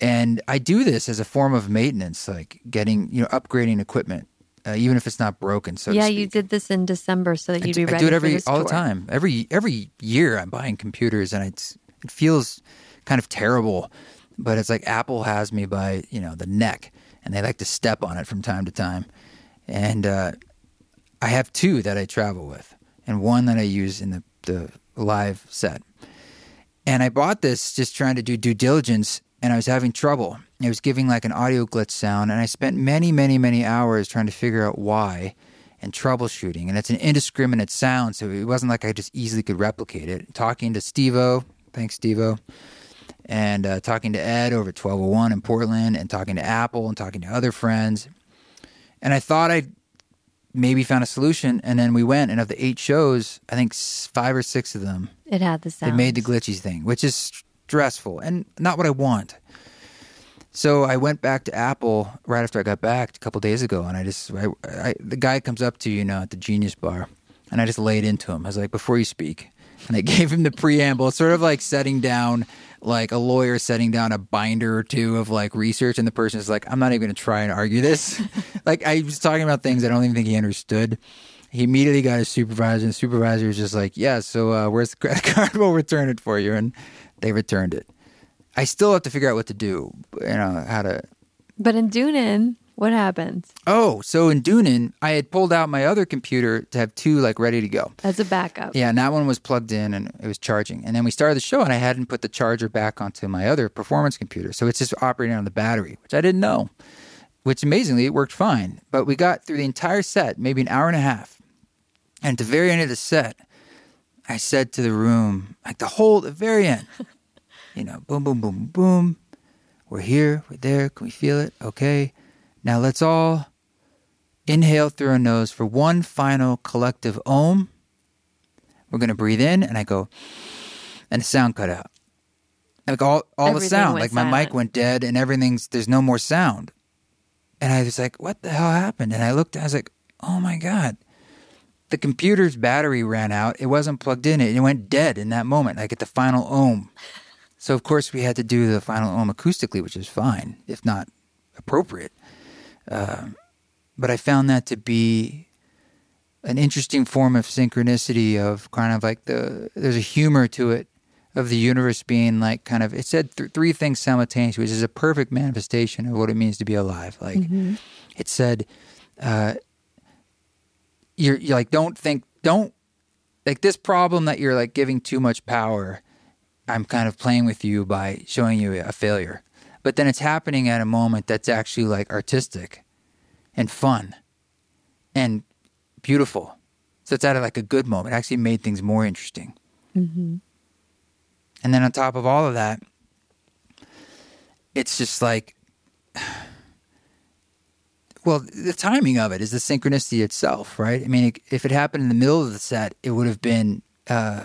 And I do this as a form of maintenance, like getting, you know, upgrading equipment, uh, even if it's not broken. So yeah, you did this in December so that you'd be I do it every all the time. Every every year, I'm buying computers, and it's it feels kind of terrible. But it's like Apple has me by you know the neck, and they like to step on it from time to time. And uh, I have two that I travel with, and one that I use in the the live set. And I bought this just trying to do due diligence, and I was having trouble. It was giving like an audio glitch sound, and I spent many, many, many hours trying to figure out why and troubleshooting. And it's an indiscriminate sound, so it wasn't like I just easily could replicate it. Talking to Stevo, thanks Stevo, and uh, talking to Ed over at 1201 in Portland, and talking to Apple, and talking to other friends. And I thought I maybe found a solution, and then we went, and of the eight shows, I think five or six of them It had the sound. it made the glitchy thing, which is stressful and not what I want. So I went back to Apple right after I got back a couple days ago, and I just I, I, the guy comes up to you, you know at the Genius Bar, and I just laid into him. I was like, before you speak, and I gave him the preamble, sort of like setting down like a lawyer setting down a binder or two of like research, and the person is like, I'm not even going to try and argue this. like I was talking about things I don't even think he understood. He immediately got his supervisor, and the supervisor was just like, "Yeah, so uh, where's the credit card? We'll return it for you." And they returned it. I still have to figure out what to do. You know how to. But in Doonan, what happened? Oh, so in Doonan, I had pulled out my other computer to have two like ready to go. As a backup. Yeah, and that one was plugged in and it was charging. And then we started the show, and I hadn't put the charger back onto my other performance computer, so it's just operating on the battery, which I didn't know. Which amazingly, it worked fine. But we got through the entire set, maybe an hour and a half, and at the very end of the set, I said to the room, like the whole, the very end, you know, boom, boom, boom, boom. We're here, we're there. Can we feel it? Okay. Now let's all inhale through our nose for one final collective ohm. We're going to breathe in, and I go, and the sound cut out. Like all, all the sound, like my mic went dead, and everything's, there's no more sound. And I was like, what the hell happened? And I looked, I was like, oh my God. The computer's battery ran out. It wasn't plugged in. It went dead in that moment, like at the final ohm. So, of course, we had to do the final ohm acoustically, which is fine, if not appropriate. Um, but I found that to be an interesting form of synchronicity of kind of like the there's a humor to it of the universe being like kind of it said th- three things simultaneously which is a perfect manifestation of what it means to be alive. Like it said uh you're, you're like don't think don't like this problem that you're like giving too much power i'm kind of playing with you by showing you a failure but then it's happening at a moment that's actually like artistic and fun and beautiful. So it's at like a good moment. It actually made things more interesting. Mm-hmm. And then on top of all of that, it's just like, well, the timing of it is the synchronicity itself, right? I mean, if it happened in the middle of the set, it would have been uh,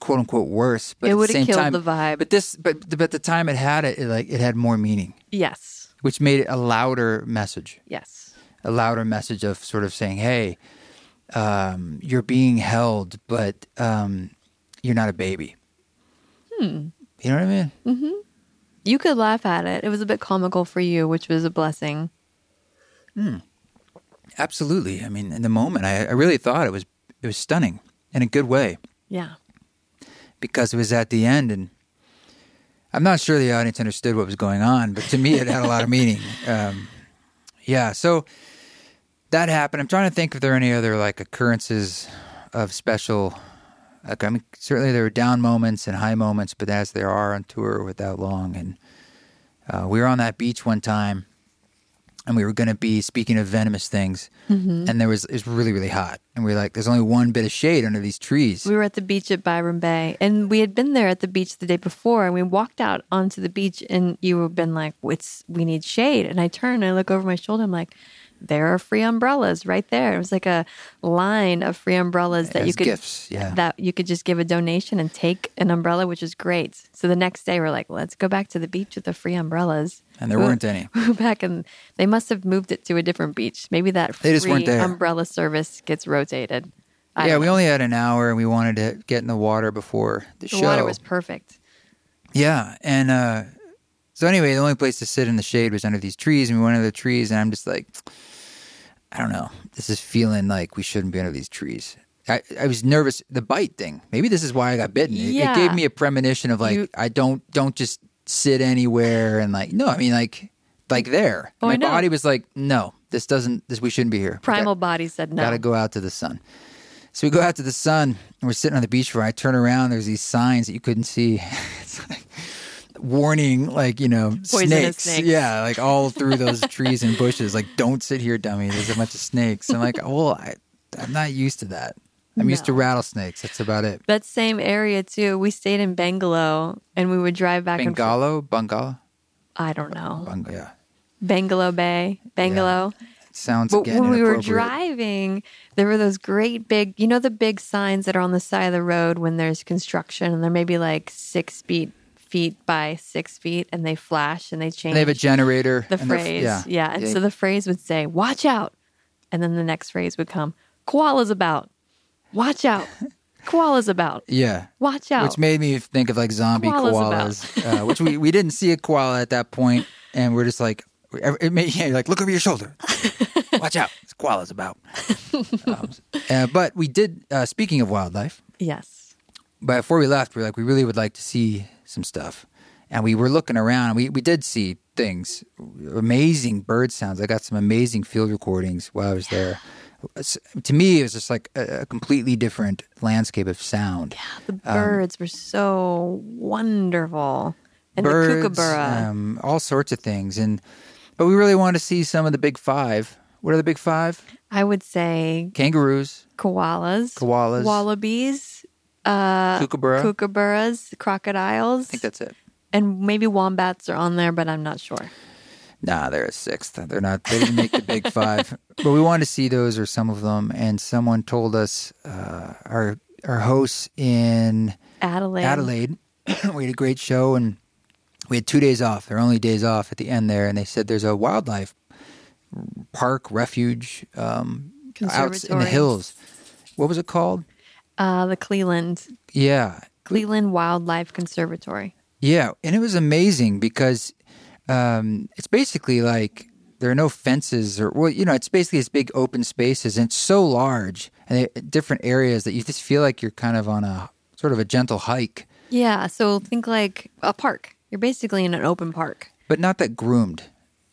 quote unquote worse. But It would have killed time, the vibe. But this, but but the time it had it, it like it had more meaning, Yes. which made it a louder message Yes. a louder message of sort of saying, "Hey, um, you're being held, but um, you're not a baby." Hmm. You know what I mean? Mm-hmm. You could laugh at it. It was a bit comical for you, which was a blessing. Hmm. Absolutely. I mean, in the moment, I, I really thought it was it was stunning in a good way Yeah. Because it was at the end, and I'm not sure the audience understood what was going on, but to me, it had a lot of meaning. Um, yeah. So that happened. I'm trying to think if there are any other like occurrences of special. Like, I mean, certainly there were down moments and high moments, but as there are on tour with that long, and uh, we were on that beach one time, and we were going to be speaking of venomous things, mm-hmm. and there was it was really really hot, and we were like, "There's only one bit of shade under these trees." We were at the beach at Byron Bay, and we had been there at the beach the day before, and we walked out onto the beach, and you had been like, "It's we need shade," and I turn and I look over my shoulder, I'm like, "There are free umbrellas right there." It was like a line of free umbrellas that As you could gifts, yeah. that you could just give a donation and take an umbrella, which is great. So the next day, we're like, "Let's go back to the beach with the free umbrellas." And there We- weren't any. we back and they must have moved it to a different beach. Maybe that free They just weren't there. umbrella service gets rotated. I yeah, we know. only had an hour, and we wanted to get in the water before the, the show. water was perfect. Yeah, and uh, so anyway, the only place to sit in the shade was under these trees, and we went under the trees, and I'm just like, I don't know, this is feeling like we shouldn't be under these trees. I, I was nervous. The bite thing. Maybe this is why I got bitten. It, it gave me a premonition of like, You- I don't don't just sit anywhere and like no. I mean like like there. Oh, My body was like, no, this doesn't. This we shouldn't be here. Primal got- body said no. Got to go out to the sun. So we go out to the sun, and we're sitting on the beach. Where I turn around, there's these signs that you couldn't see. it's like warning, like you know, Poisonous snakes. snakes. Yeah, like all through those trees and bushes. Like, don't sit here, dummy. There's a bunch of snakes. I'm like, well, I, I'm not used to that. I'm used to rattlesnakes. That's about it. That same area too. We stayed in Bangalow, and we would drive back and forth. Bengalo, Bungalow, I don't know. Bung- yeah. Bangalow Bay, Bangalow. Sounds But again when we were driving, there were those great big, you know, the big signs that are on the side of the road when there's construction, and they're maybe like six feet feet by six feet, and they flash and they change And they have a generator. the and phrase. yeah, yeah. And so the phrase would say, "Watch out," and then the next phrase would come, "Koala's about." Watch out. Koala's about. yeah. Watch out. Which made me think of like zombie Koala's koalas, uh, which we, we didn't see a koala at that point, and we're just like, it made yeah, like look over your shoulder, watch out, this koala's about. Um, uh, but we did. Uh, speaking of wildlife, yes. but before we left, we are like, we really would like to see some stuff, and we were looking around. and We we did see things, amazing bird sounds. I got some amazing field recordings while I was there. To me, it was just like a, a completely different landscape of sound. Yeah, the birds were so wonderful. And the birds, kookaburra. um, all sorts of things. And but we really want to see some of the big five. What are the big five? I would say Kangaroos, koalas, Koalas. wallabies, uh, kookaburra. kookaburras, crocodiles, I think that's it. and maybe wombats are on there, but I'm not sure. Nah, they're a sixth. They're not. They didn't make the big five. But we wanted to see those or some of them. And someone told us uh, our our hosts in Adelaide. Adelaide. we had a great show and we had two days off. Their only days off at the end there, and they said there's a wildlife park refuge um, out in the hills. What was it called? Uh, the Cleland Yeah, Cleland Wildlife Conservatory. yeah, and it was amazing because um, it's basically like there are no fences or well, you know, it's basically this big open spaces and it's so large and different areas that you just feel like you're kind of on a sort of a gentle hike, Yeah, so think like a park. You're basically in an open park. but not that groomed.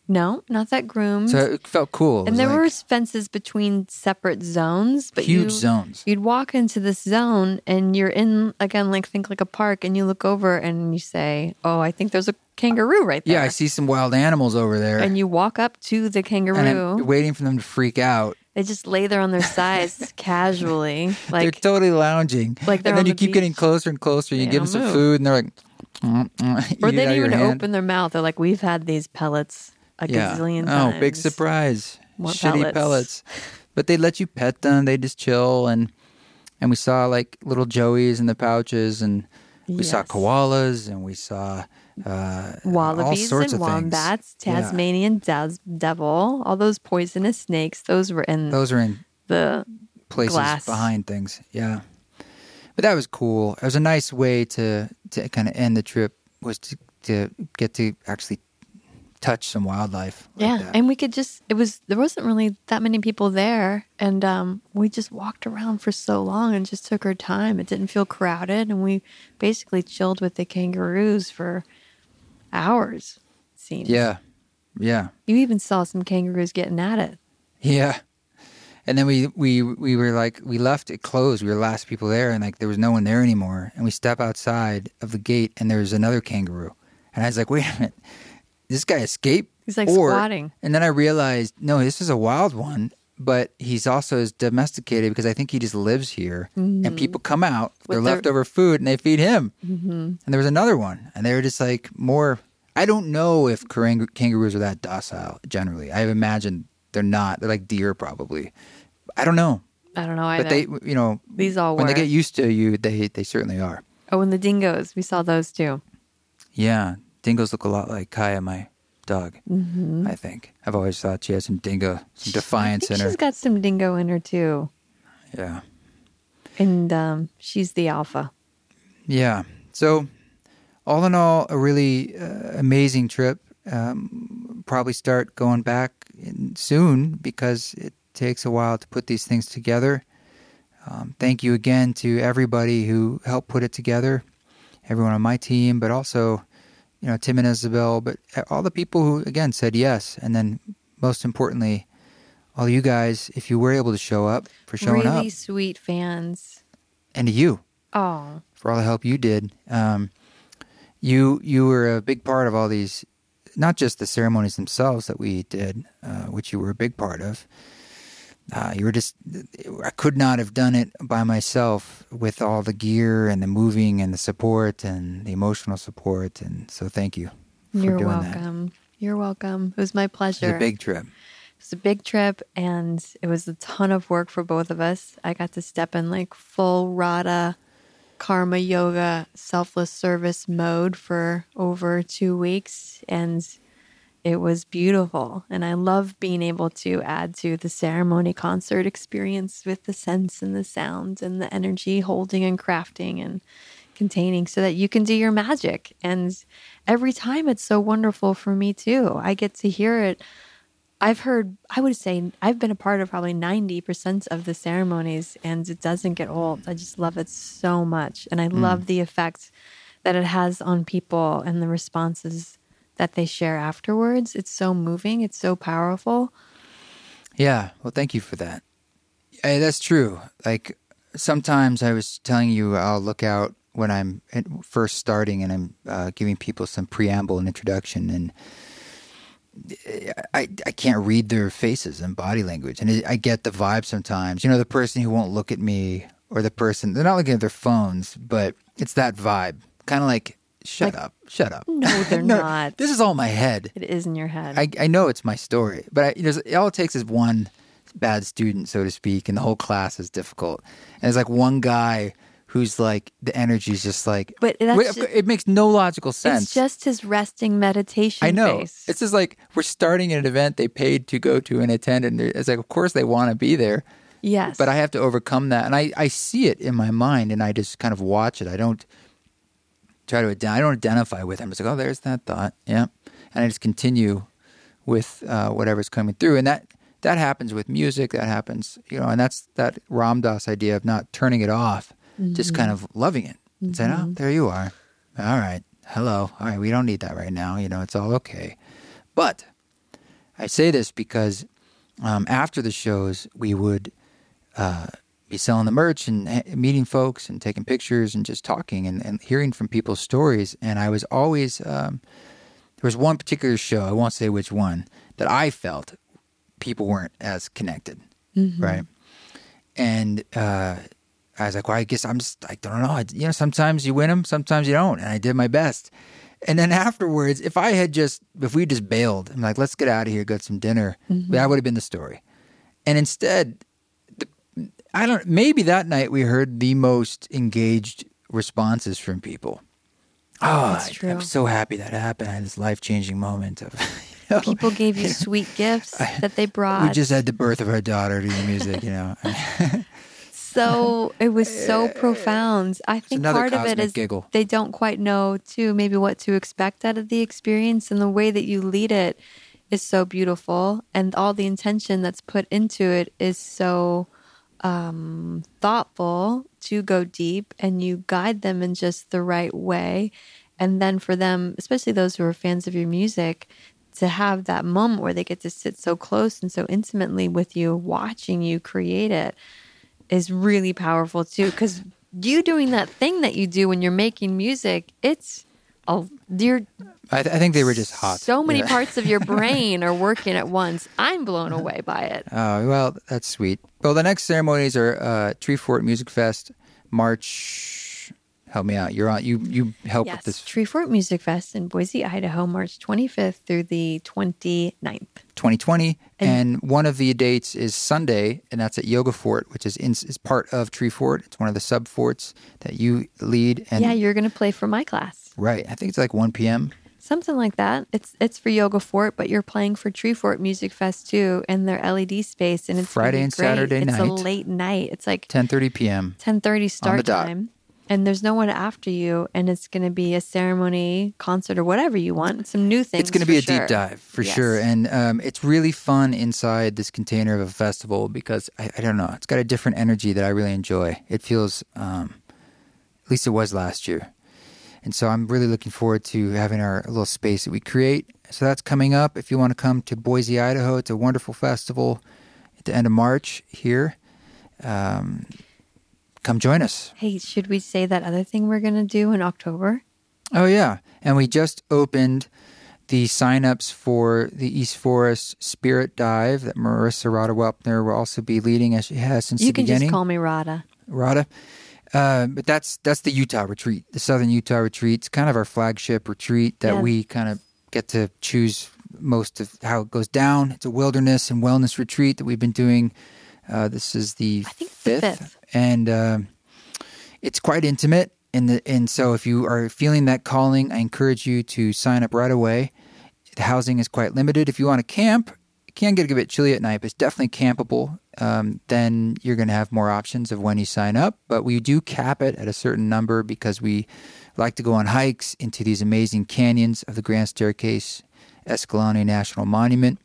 No, not that groomed. So it felt cool. It and there like were fences between separate zones, but huge you, zones. You'd walk into this zone and you're in again, like think like a park, and you look over and you say, "Oh, I think there's a kangaroo right there." Yeah, I see some wild animals over there. And you walk up to the and kangaroo. Waiting for them to freak out. they just lay there on their sides casually, like they're totally lounging. like and then you the keep getting closer and closer. You They give them some move. food, and they're like, mm, mm, or they didn't even hand. open their mouth. They're like, "We've had these pellets a gazillion times. oh, big surprise! More Shitty pellets. pellets. But they let you pet them. They just chill, and and we saw like little joeys in the pouches, and we saw koalas, and we saw uh, all Wallabies sorts and of things. wombats, Yeah. Tasmanian des- devil, all those poisonous snakes. Those were in Those are in the places glass. behind things. Yeah, but that was cool. It was a nice way to to kind of end the trip was to to get to actually touch some wildlife. like yeah, that. and we could just it was there wasn't really that many people there, and um, we just walked around for so long and just took our time. It didn't feel crowded, and we basically chilled with the kangaroos for hours. It seems. yeah, yeah, you even saw some kangaroos getting at it. yeah. And then we we we were like we left it closed. We were the last people there, and like there was no one there anymore. And we step outside of the gate, and there's another kangaroo. And I was like, wait a minute, this guy escaped? He's like Or- squatting. And then I realized, no, this is a wild one, but he's also is domesticated because I think he just lives here. And people come out, their Mm-hmm. Their- leftover food, and they feed him. Mm-hmm. And there was another one, and they were just like more. I don't know if karang- kangaroos are that docile generally. I imagine they're not. They're like deer, probably. I don't know, I don't know either. but they, you know, These all when were. they get used to you, they they certainly are. oh, and the dingoes. We saw those too. Yeah, dingoes look a lot like Kaya, my dog. Mm-hmm. I think I've always thought she has some dingo, some defiance in her. she's got some dingo in her too, Yeah. and um, she's the alpha. Yeah. So, all in all, a really uh, amazing trip. Um, probably start going back in soon because it takes a while to put these things together. Um, thank you again to everybody who helped put it together, everyone on my team, but also, you know, Tim and Isabel, but all the people who again said yes, and then most importantly, all you guys, if you were able to show up, for showing really up, sweet fans. and to you Oh, for all the help you did. Um, you you were a big part of all these, not just the ceremonies themselves that we did, uh, which you were a big part of. Uh, you were just, I could not have done it by myself with all the gear and the moving and the support and the emotional support. And so thank you for you're doing that. welcome. You're welcome. It was my pleasure. It was a big trip. It was a big trip and it was a ton of work for both of us. I got to step in like full Radha karma yoga selfless service mode for over two weeks and it was beautiful. And I love being able to add to the ceremony concert experience with the sense and the sound and the energy holding and crafting and containing so that you can do your magic. And every time it's so wonderful for me too. I get to hear it I've heard, I would say, I've been a part of probably 90% of the ceremonies and it doesn't get old. I just love it so much. And I hmm. love the effect that it has on people and the responses that they share afterwards. It's so moving, it's so powerful. Yeah. Well, thank you for that. Hey, that's true. Like sometimes I was telling you, I'll look out when I'm first starting and I'm uh, giving people some preamble and introduction, and I I can't read their faces and body language, and I get the vibe sometimes. You know, the person who won't look at me, or the person they're not looking at their phones, but it's that vibe, kind of like. Shut Like- up! Shut up! No, they're not. This is all my head. It is in your head. I, I know it's my story, but I, all it takes is one bad student, so to speak, and the whole class is difficult. And there's like one guy who's like the energy is just like, But Wait, ju- it makes no logical sense. it's just his resting meditation I know. face. It's just like we're starting an event they paid to go to and attend, and it's like, of course they want to be there, yes. but I have to overcome that, and I, I see it in my mind, and I just kind of watch it. I don't try to ident- I don't identify with them. It's like, oh, there's that thought, yeah, and I just continue with uh, whatever's coming through, and that that happens with music. That happens, you know, and that's that Ram Dass idea of not turning it off, just kind of loving it. And saying, oh, there you are. All right, hello. All right, we don't need that right now. You know, it's all okay. But I say this because um, after the shows, we would uh, be selling the merch and meeting folks and taking pictures and just talking and, and hearing from people's stories. And I was always, um, there was one particular show, I won't say which one, that I felt people weren't as connected, right? And uh, I was like, well, I guess I'm just, I don't know. I, you know, sometimes you win them, sometimes you don't. And I did my best. And then afterwards, if I had just, if we just bailed, I'm like, let's get out of here, get some dinner, that would have been the story. And instead, I don't, maybe that night we heard the most engaged responses from people. Oh, ah, That's I. I'm so happy that happened. I had this life changing moment of, you know, People gave you sweet gifts that they brought. we just had the birth of our daughter to the music, you know. so it was so profound. I think part of it is giggle. they don't quite know too maybe what to expect out of the experience and the way that you lead it is so beautiful and all the intention that's put into it is so um, thoughtful to go deep and you guide them in just the right way. And then for them especially those who are fans of your music to have that moment where they get to sit so close and so intimately with you watching you create it is really powerful too. Because you doing that thing that you do when you're making music it's a you're I, th- I think they were just hot. so many Yeah. parts of your brain are working at once i'm blown away by it Oh, well, that's sweet. Well, the next ceremonies are uh, Tree Fort Music Fest, March. Help me out. You're on. You you help yes with this tree fort music fest in boise idaho march 25th through the 29th 2020, and, one of the dates is Sunday, and that's at Yoga Fort, which is in, is part of Tree Fort. It's one of the sub forts that you lead. And yeah you're gonna play for my class right. I think it's like 1 p.m. something like that it's it's for yoga fort but you're playing for tree fort music fest too in their led space and it's Friday and great. Saturday it's a late night it's like 10:30 p.m. 10:30 start time and there's no one after you and it's going to be a ceremony concert or whatever you want some new things It's going to be a sure. deep dive for Yes. sure, and um, it's really fun inside this container of a festival because I, I don't know, it's got a different energy that I really enjoy. It feels, um, at least it was last year, and so I'm really looking forward to having our little space that we create. So that's coming up. If you want to come to Boise, Idaho, it's a wonderful festival. At the end of March here. Um, come join us. Hey, should we say that other thing we're going to do in October? Oh, yeah. And we just opened the signups for the East Forest Spirit Dive that Marissa Rada Welpner will also be leading as she has since you the can beginning. just call me Rada. Rada. Uh, but that's that's the Utah retreat, the Southern Utah retreat. It's kind of our flagship retreat that Yeah. we kind of get to choose most of how it goes down. It's a wilderness and wellness retreat that we've been doing. Uh, this is the I think it's the fifth, fifth. and um it's quite intimate. And the and so if you are feeling that calling, I encourage you to sign up right away. The housing is quite limited. If you want to camp, it can get a bit chilly at night, but it's definitely campable. Um, then you're going to have more options of when you sign up. But we do cap it at a certain number because we like to go on hikes into these amazing canyons of the Grand Staircase, Escalante National Monument,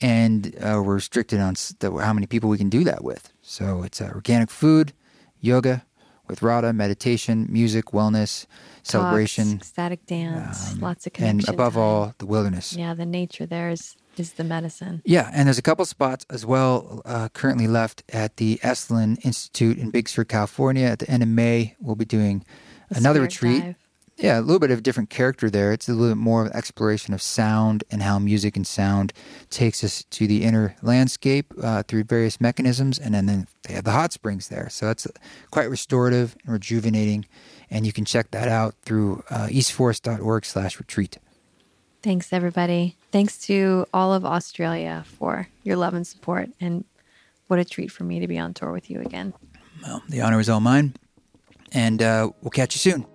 and uh, we're restricted on the, how many people we can do that with. So it's uh, organic food, yoga with Rada, meditation, music, wellness, celebration, um, Talks, ecstatic dance, lots of connection. and above time. all, the wilderness. yeah, the nature there is is the medicine. Yeah, and there's a couple spots as well uh, currently left at the Esalen Institute in Big Sur, California. At the end of May, we'll be doing The another retreat. dive. Yeah, a little bit of a different character there. It's a little bit more of an exploration of sound and how music and sound takes us to the inner landscape uh, through various mechanisms. And then, then they have the hot springs there. So that's quite restorative and rejuvenating. And you can check that out through uh, eastforest.org slash retreat. Thanks, everybody. Thanks to all of Australia for your love and support. And what a treat for me to be on tour with you again. Well, the honor is all mine. And uh, we'll catch you soon.